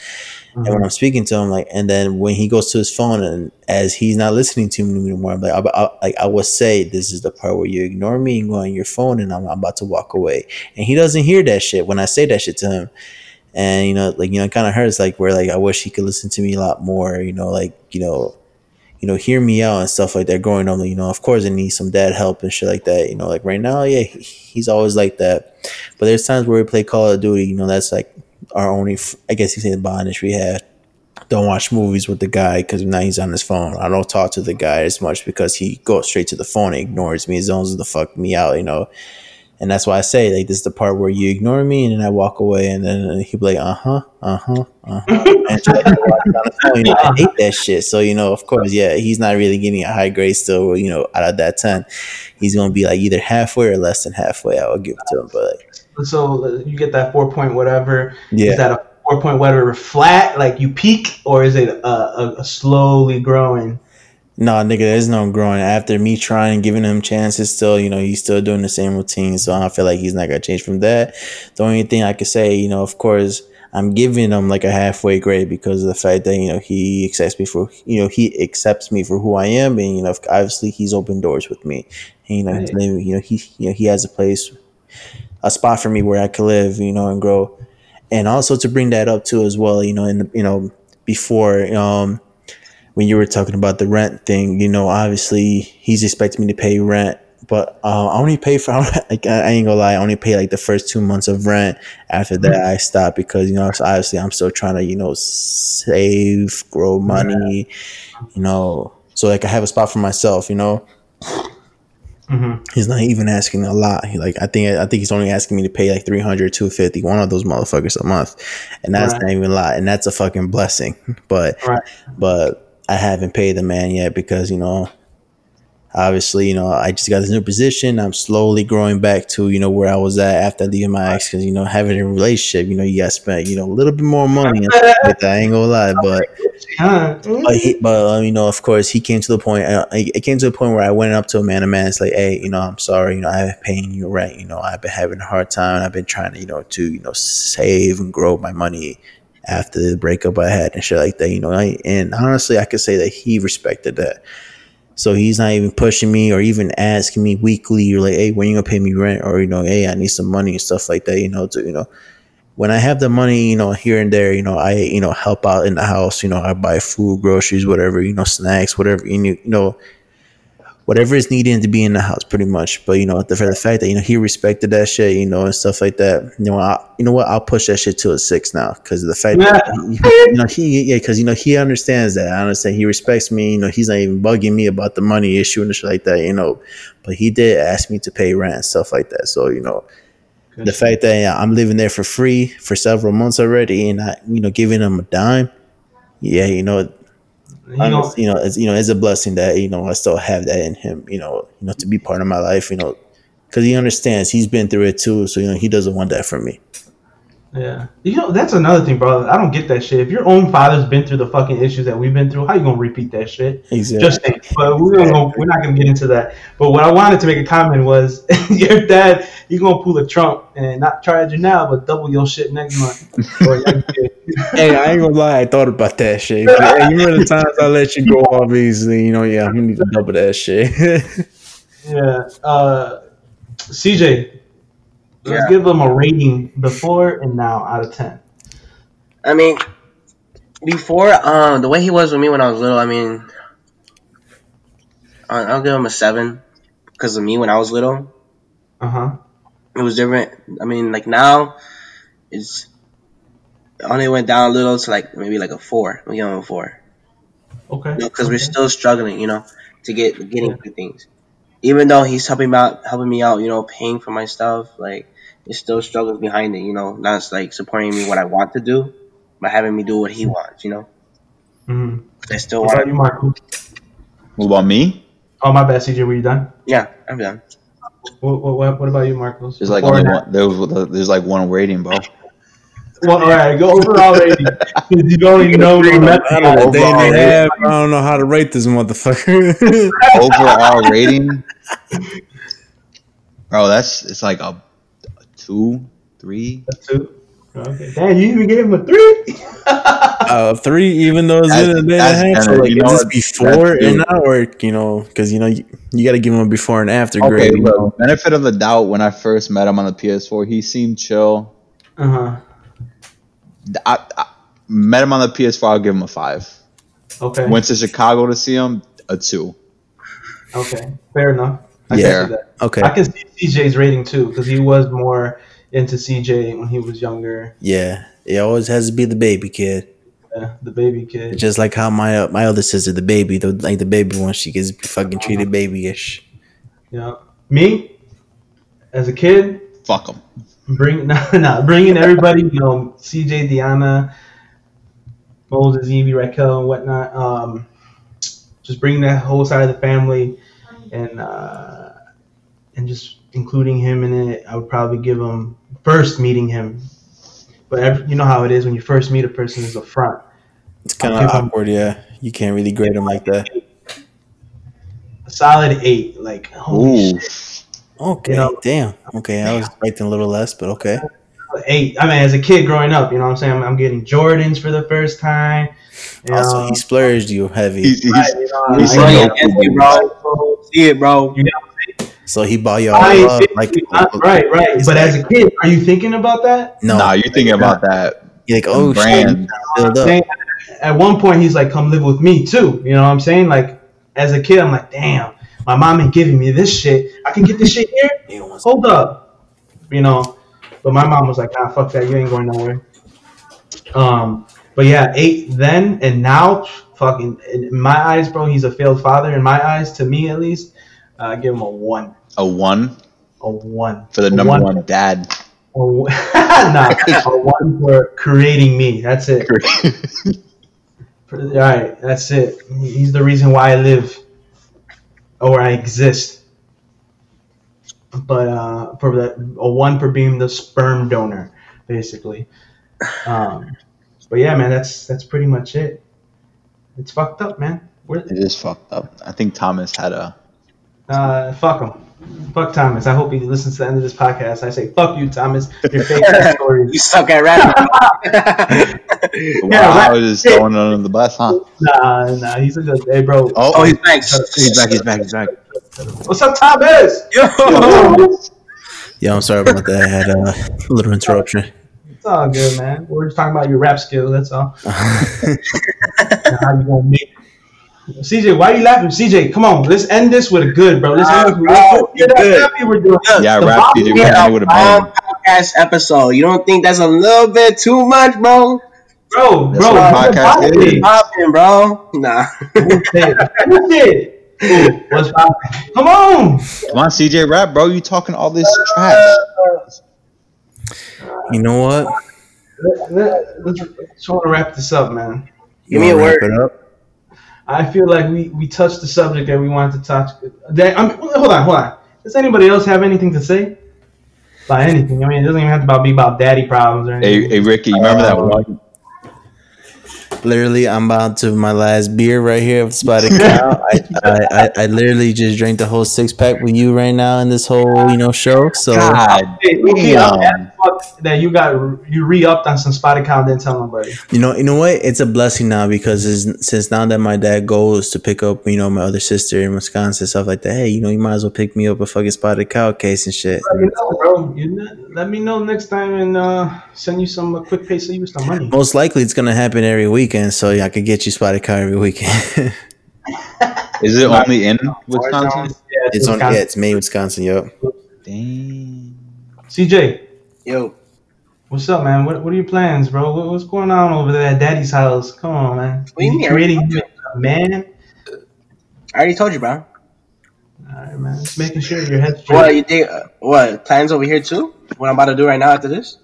And when mm-hmm. I'm speaking to him, like, and then when he goes to his phone, and as he's not listening to me anymore, I'm like, I, I, like I will say, this is the part where you ignore me and go on your phone, and I'm, I'm about to walk away. And he doesn't hear that shit when I say that shit to him. and you know, like you know, it kind of hurts. Like where like I wish he could listen to me a lot more. You know, like you know, you know, hear me out and stuff like that. Growing up, you know, of course, I need some dad help and shit like that. You know, like right now, yeah, he's always like that. But there's times where we play Call of Duty. You know, that's like our only, I guess you say, the bondage we have. Don't watch movies with the guy because now he's on his phone. I don't talk to the guy as much because he goes straight to the phone and ignores me, zones the fuck me out, you know. And that's why I say like this is the part where you ignore me and then I walk away and then he'll be like, uh huh, uh huh, uh huh. And I hate that shit. So you know, of course, yeah, he's not really getting a high grade still. You know, out of that ten, he's gonna be like either halfway or less than halfway. I would give it to him, but like, So you get that four point whatever. yeah. Is that a four point whatever flat, like you peak, or is it a, a, a slowly growing? No, nigga, there's no growing. After me trying and giving him chances, still, you know, he's still doing the same routine. So I feel like he's not gonna change from that. The only thing I could say, you know, of course, I'm giving him like a halfway grade because of the fact that you know he accepts me for, you know, he accepts me for who I am, and you know, obviously he's opened doors with me. And, you know, he's Right. living, you know, he, you know, he has a spot for me where I could live, you know, and grow. And also to bring that up too as well, you know, in the, you know, before, um, when you were talking about the rent thing, you know, obviously he's expecting me to pay rent, but uh, I only pay for like I I ain't gonna lie, I only pay like the first two months of rent. After that, I stop because you know, obviously I'm still trying to you know save, grow money, you know, so like I have a spot for myself, you know. Mm-hmm. He's not even asking a lot. He like I think I think he's only asking me to pay like 300, 250, one of those motherfuckers a month. And that's Right. not even a lot. And that's a fucking blessing. But Right. but I haven't paid the man yet because, you know, obviously, you know, I just got this new position. I'm slowly growing back to, you know, where I was at after leaving my ex because, you know, having a relationship, you know, you got to spend, you know, a little bit more money and stuff like that. I ain't gonna lie. But but he, but um, you know, of course, he came to the point. Uh, it came to the point where I went up to a man, a man, it's like, hey, you know, I'm sorry, you know, I haven't paying you rent. You know, I've been having a hard time. I've been trying to, you know, to you know, save and grow my money after the breakup I had and shit like that. You know, I, and honestly, I could say that he respected that. So he's not even pushing me or even asking me weekly You're like, hey, when you gonna pay me rent or you know, hey, I need some money and stuff like that. You know, to you know, when I have the money, you know, here and there, you know, I you know help out in the house. You know, I buy food, groceries, whatever, you know, snacks, whatever. You know whatever is needed to be in the house, pretty much. But you know, the, for the fact that you know he respected that shit, you know, and stuff like that. You know, I, you know what? I'll push that shit to a six now because of the fact that you know he yeah, because you know he understands that. I understand he respects me. You know, he's not even bugging me about the money issue and shit like that. You know, but he did ask me to pay rent and stuff like that. So you know, the fact that yeah, I'm living there for free for several months already, and I you know giving him a dime. Yeah, you know, You know, you know, it's, you know, it's a blessing that you know I still have that in him. You know, you know, to be part of my life. You know, because he understands he's been through it too. So you know, he doesn't want that from me. Yeah. You know, that's another thing, bro. I don't get that shit. If your own father's been through the fucking issues that we've been through, how you gonna repeat that shit? Exactly. Just. But we're gonna we're not gonna get into that. But what I wanted to make a comment was, your dad, you gonna pull a Trump and not charge you now, but double your shit next month. Hey, I ain't gonna lie, I thought about that shit. But, hey, you remember the times I let you go Obviously. You know, yeah, I'm gonna need to double that shit. yeah. Uh, CJ, let's Yeah. give them a rating before and now out of ten. I mean, before um the way he was with me when I was little, I mean, I'll give him a seven because of me when I was little. Uh huh. It was different. I mean, like now, it's it only went down a little to like maybe like a four. We give him a four Okay. because we're still struggling, you know, to get getting through things. Even though he's helping me out, helping me out, you know, paying for my stuff, like there's still struggles behind it, you know, not like supporting me what I want to do, but having me do what he wants, you know. Mhm. I still What want about you, Marcus? What about me? Oh, my bad, CJ. Were you done? Yeah, I'm done. What, what, what, what about you, Marcos? There's like Before only one. There was, there's like one rating, bro. Well, all right, go overall rating. 'Cause you don't even know the I method. don't know, Overall day and rating. I don't know how to rate this motherfucker. Overall rating, bro. That's it's like a, a two, three. Two. Okay. Damn, you even gave him a three. uh, three, even though it's been a day and a half. So like, you is this what? before and true. now, or you know, because you know you, you got to give him a before and after Okay, grade. you look, benefit of the doubt. When I first met him on the PS4, he seemed chill. Uh huh. I, I met him on the PS4. I'll give him a five. Okay. Went to Chicago to see him. A two. Okay. Fair enough. I Yeah. can see that. Okay. I can see CJ's rating too because he was more into CJ when he was younger. Yeah. It always has to be the baby kid. Yeah, the baby kid. Just like how my uh, my other sister, the baby, the like the baby one, she gets fucking treated babyish. Yeah. Me, as a kid, Fuck him. Bring nah, nah, bringing everybody, you know, CJ, Deanna, Moses, Evie, Raquel, and whatnot. Um, just bringing that whole side of the family, and uh, and just including him in it. I would probably give him first meeting him. But every, you know how it is when you first meet a person is a front. It's kind of give him- awkward, yeah. You can't really grade them like that. A solid eight. Like holy Ooh. shit. Okay, You know- damn. Okay, I was expecting a little less, but okay. eight. I mean, as a kid growing up, you know what I'm saying? I'm, I'm getting Jordans for the first time. You Also, know, he splurged you heavy, He's, he's, right, you know, he's I- running so you, bro. See it, bro. so he bought y'all I- love. Like, right, right. But like- as a kid, are you thinking about that? no, Nah, you're thinking about that you're like, oh brand. shit, filled up. Saying- At one point, he's like, "Come live with me too." You know what I'm saying? Like, as a kid, I'm like, "Damn, my mom ain't giving me this shit. I can get this shit here. Hold up." You know. But my mom was like, "Nah, fuck that. You ain't going nowhere." Um. But yeah, eight then and now, fucking in my eyes, bro, he's a failed father. In my eyes, to me at least, uh, I give him a one. A one A one. for the number one, dad. A one- nah, a one for creating me. That's it. All right, that's it. He's the reason why I live or I exist. But uh, for the a one for being the sperm donor, basically. Um, but yeah, man, that's that's pretty much it. It's fucked up, man. We're, It is fucked up. I think Thomas had a. uh, fuck him. Fuck Thomas. I hope he listens to the end of this podcast. I say, fuck you, Thomas. Your fake ass stories. You suck at rapping. Wow, right. I was just throwing it under the bus, huh? Nah, nah, he's a good. Hey, bro. oh, he's back. He's back. He's back. He's back. What's up, Thomas? Yo. Yeah, I'm sorry about that. I had uh, a little interruption. It's all good, man. We're just talking about your rap skills. That's all. How you gonna make? CJ, why are you laughing? CJ, come on. Let's end this with a good, bro. Let's end this with Nah, a bro, good. good. Happy we're doing. Yeah, The rap bottom- DJ. We We're had ending with a long bang. podcast episode. You don't think that's a little bit too much, bro? Bro, That's bro. what what's podcast is. Popping, bro. Nah. What's it? What's it? Ooh, What's poppin'? Come on. Come on, CJ Rap, bro. You talking all this trash? You know what? Let, let, let's just want to wrap this up, man. Give me a wanna word. Wrap it up? I feel like we, we touched the subject that we wanted to touch. That, I mean, hold on, hold on. Does anybody else have anything to say? About anything? I mean, it doesn't even have to about be about daddy problems or anything. Hey, hey, Ricky, you remember that Uh, one? Literally, I'm about to my last beer right here of Spotted Cow. I, I, I, I literally just drank the whole six pack with you right now in this whole you know show. So God Hey, okay, I'm damn. mad fuck that you got you re upped on some spotted cow and didn't tell nobody. you know, you know what? It's a blessing now because since now that my dad goes to pick up, you know, my other sister in Wisconsin, stuff like that. Hey, you know, you might as well pick me up a fucking Spotted Cow case and shit. Let me know, bro. You know, let me know next time and uh, send you some uh, quick pay so you with some money. Most likely, it's gonna happen every weekend, so yeah, I could get you Spotted Cow every weekend. Is it only in Wisconsin? Yeah, it's on, Wisconsin. yeah, it's May, Wisconsin. Yep. Damn. CJ, Yo. what's up, man? What, what are your plans, bro? What, what's going on over there at Daddy's house? Come on, man. What do you You mean? creating a man? I already told you, bro. All right, man. Just making sure your head's straight. What you think? Uh, what plans over here too? What I'm about to do right now after this?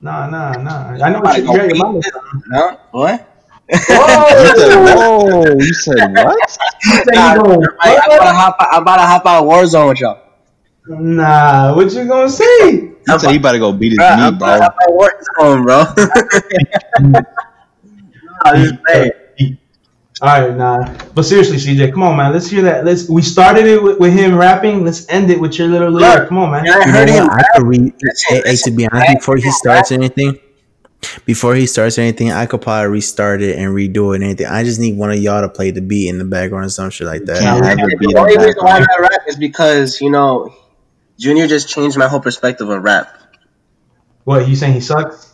Nah, nah, nah. I know what you, you're at your mama's. No. What? You whoa, you said what? You say Nah, you gonna- I'm about to hop. I'm about to hop out of Warzone with y'all. Nah, what you gonna say? You said he about to go beat his Bro, I'm knee, about to bro. hop out of Warzone, bro. I just playing. All right, nah. But seriously, CJ, come on, man. Let's hear that. Let's. We started it with, with him rapping. Let's end it with your little lyric. Come on, man. And I You heard know him. I could read. Hey, hey, to be honest, before he starts anything, before he starts anything, I could probably restart it and redo it and anything. I just need one of y'all to play the beat in the background or some shit like that. Can't have it be The only reason why I'm background. not rap is because you know, Junior just changed my whole perspective of rap. What you saying? He sucks?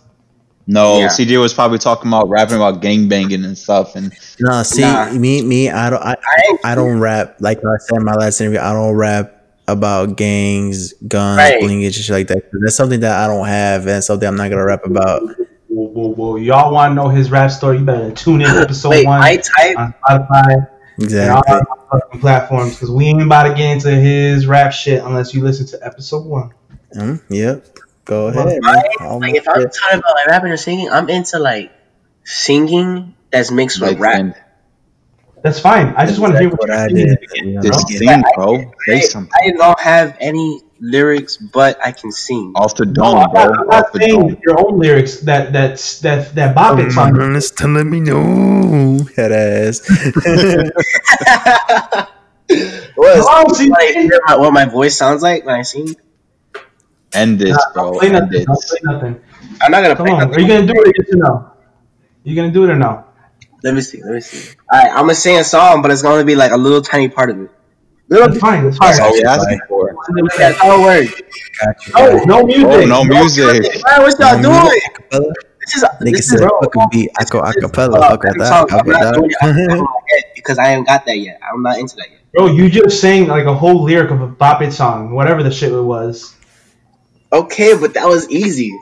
No, Yeah. CJ was probably talking about rapping about gangbanging and stuff. And No, see, Nah. me, me, I don't, I, I I don't rap like I said in my last interview. I don't rap about gangs, guns, Right. blingage, and shit like that. That's something that I don't have, and something I'm not gonna rap about. Whoa, whoa, whoa. Y'all want to know his rap story? You better tune in episode Wait, one I type. on Spotify and all Exactly. fucking platforms because we ain't about to get into his rap shit unless you listen to episode one. Mm, yep. Go ahead. I- man. Like if I'm it. talking about like rapping or singing, I'm into like singing that's mixed with rap. and That's fine. I just want to hear what, what I you're did. saying. you know, just sing, bro. Say I, I don't have any lyrics, but I can sing. off the No, dome, I'm bro. I'm not saying your own lyrics. That that's that that bop it Oh, song. my goodness, to let me know. Head ass. What, Come on, see, like, hear my- what my voice sounds like when I sing? End this, Nah, bro. play End nothing. it. Don't play nothing. I'm not gonna Come play on. nothing. Are you gonna do it or yes or no? You gonna do it or no? Let me see. Let me see. All right, I'm gonna sing a song, but it's gonna be like a little tiny part of it. Little That's fine. That's That's fine. all we asking for. That's how it works. Got. Oh, no oh, music. Oh, no music. Man, what y'all No doing? music, acapella? This is Nigga this said, is fucking beat. I go acapella. Fuck with that. Fuck with not doing it off the top that. of my head because I ain't got that yet. I'm not into that yet. Bro, you just sang like a whole lyric of a bop it song, whatever the shit it was. Okay, but that was easy.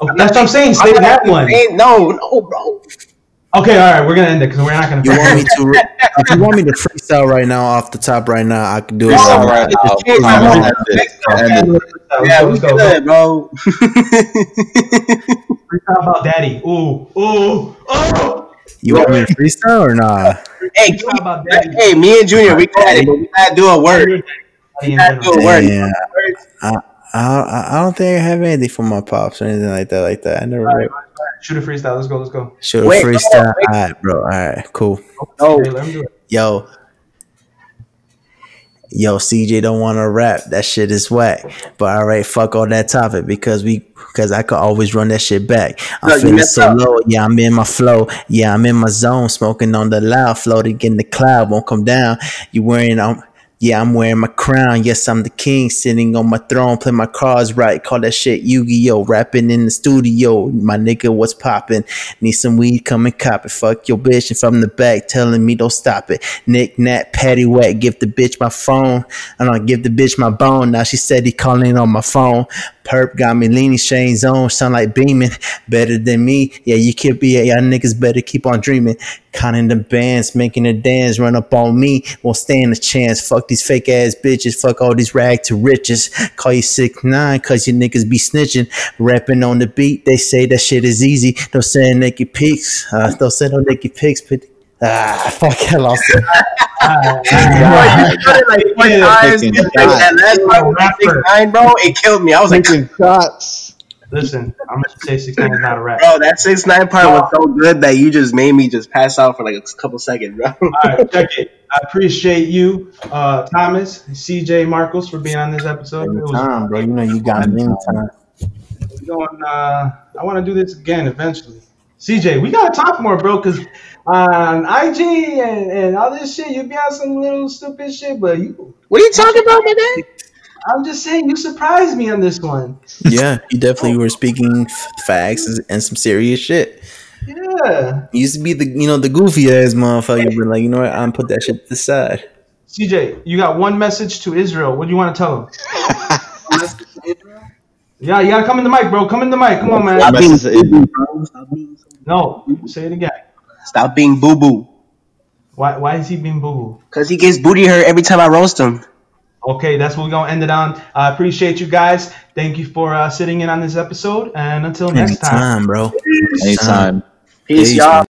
Oh, that's what I'm saying. Say I'm that one. saying- No, no, bro. Okay, all right, we're gonna end it because we're not gonna. You want me to? If you want me to freestyle right now, off the top, right now, I can do it. No, right now. right, it's I'll- okay, I'll no, end no, this. no, End it. Yeah, we let's go. bro. Freestyle about daddy. Ooh, ooh, oh. You want me to freestyle or not? hey, give Freestyle me- about daddy. hey, me and Junior, we got it, but we gotta do a word. Daddy in gotta do a word. Damn. I, I, I don't think I have anything for my pops or anything like that. Like that. I never wrote. Shoot a freestyle. Let's go. Let's go. Shoot a Wait, freestyle. wait. All right, bro. All right, cool. No. Okay, let him do it. Yo. Yo, CJ don't want to rap. That shit is whack. But all right, fuck all that topic because we because I could always run that shit back. I'm No, feeling so up. low. Yeah, I'm in my flow. Yeah, I'm in my zone, smoking on the loud, floating in the cloud, won't come down. You wearing um yeah, I'm wearing my crown. Yes, I'm the king, sitting on my throne, play my cards right. Call that shit Yu-Gi-Oh! Rapping in the studio. My nigga, what's poppin'? Need some weed, come and cop it. Fuck your bitch and from the back, telling me don't stop it. Nick Nat, patty whack, give the bitch my phone. I don't give the bitch my bone. Now she said he calling on my phone. Perp got me leaning, shades on, sound like beaming. Better than me. Yeah, you could be. Y'all niggas better keep on dreaming. Counting the bands, making a dance, run up on me. Won't stand a chance. Fuck these fake ass bitches. Fuck all these rag to riches. Call you six nine, cause you niggas be snitching. Rapping on the beat, they say that shit is easy. Don't send naked pics. Uh, don't send no naked pics, but. Ah, fuck, I lost it. Ah, Bro, you said it like four Yeah, times. taking Like, shots. that last part six nine, bro, it killed me. I was like, Taking shots. Listen, I'm gonna say six nine is not a rap. bro, that six nine part was so good that you just made me just pass out for like a couple seconds, bro. All right, check it. I appreciate you, uh, Thomas, CJ, Marcos, for being on this episode. It was Anytime, bro. You know you got me anytime. going. Uh, I want to do this again eventually. CJ, we gotta talk more, bro, because on IG and, and all this shit, you be on some little stupid shit, but you, What are you talking about, my guy? I'm just saying, you surprised me on this one. Yeah, you definitely were speaking facts and some serious shit. Yeah, You used to be the you know the goofy ass motherfucker, but like you know what? I'm put that shit to the side. CJ, you got one message to Israel. What do you want to tell him? Yeah, you gotta come in the mic, bro. Come in the mic. Come on, man. Stop being Message in. boo-boo. Stop being, No, say it again. stop being boo boo. Why? Why is he being boo boo? Cause he gets booty hurt every time I roast him. Okay, that's what we're gonna end it on. I appreciate you guys. Thank you for uh, sitting in on this episode, and until next time. Anytime, bro. Anytime. Peace, Peace, y'all. man.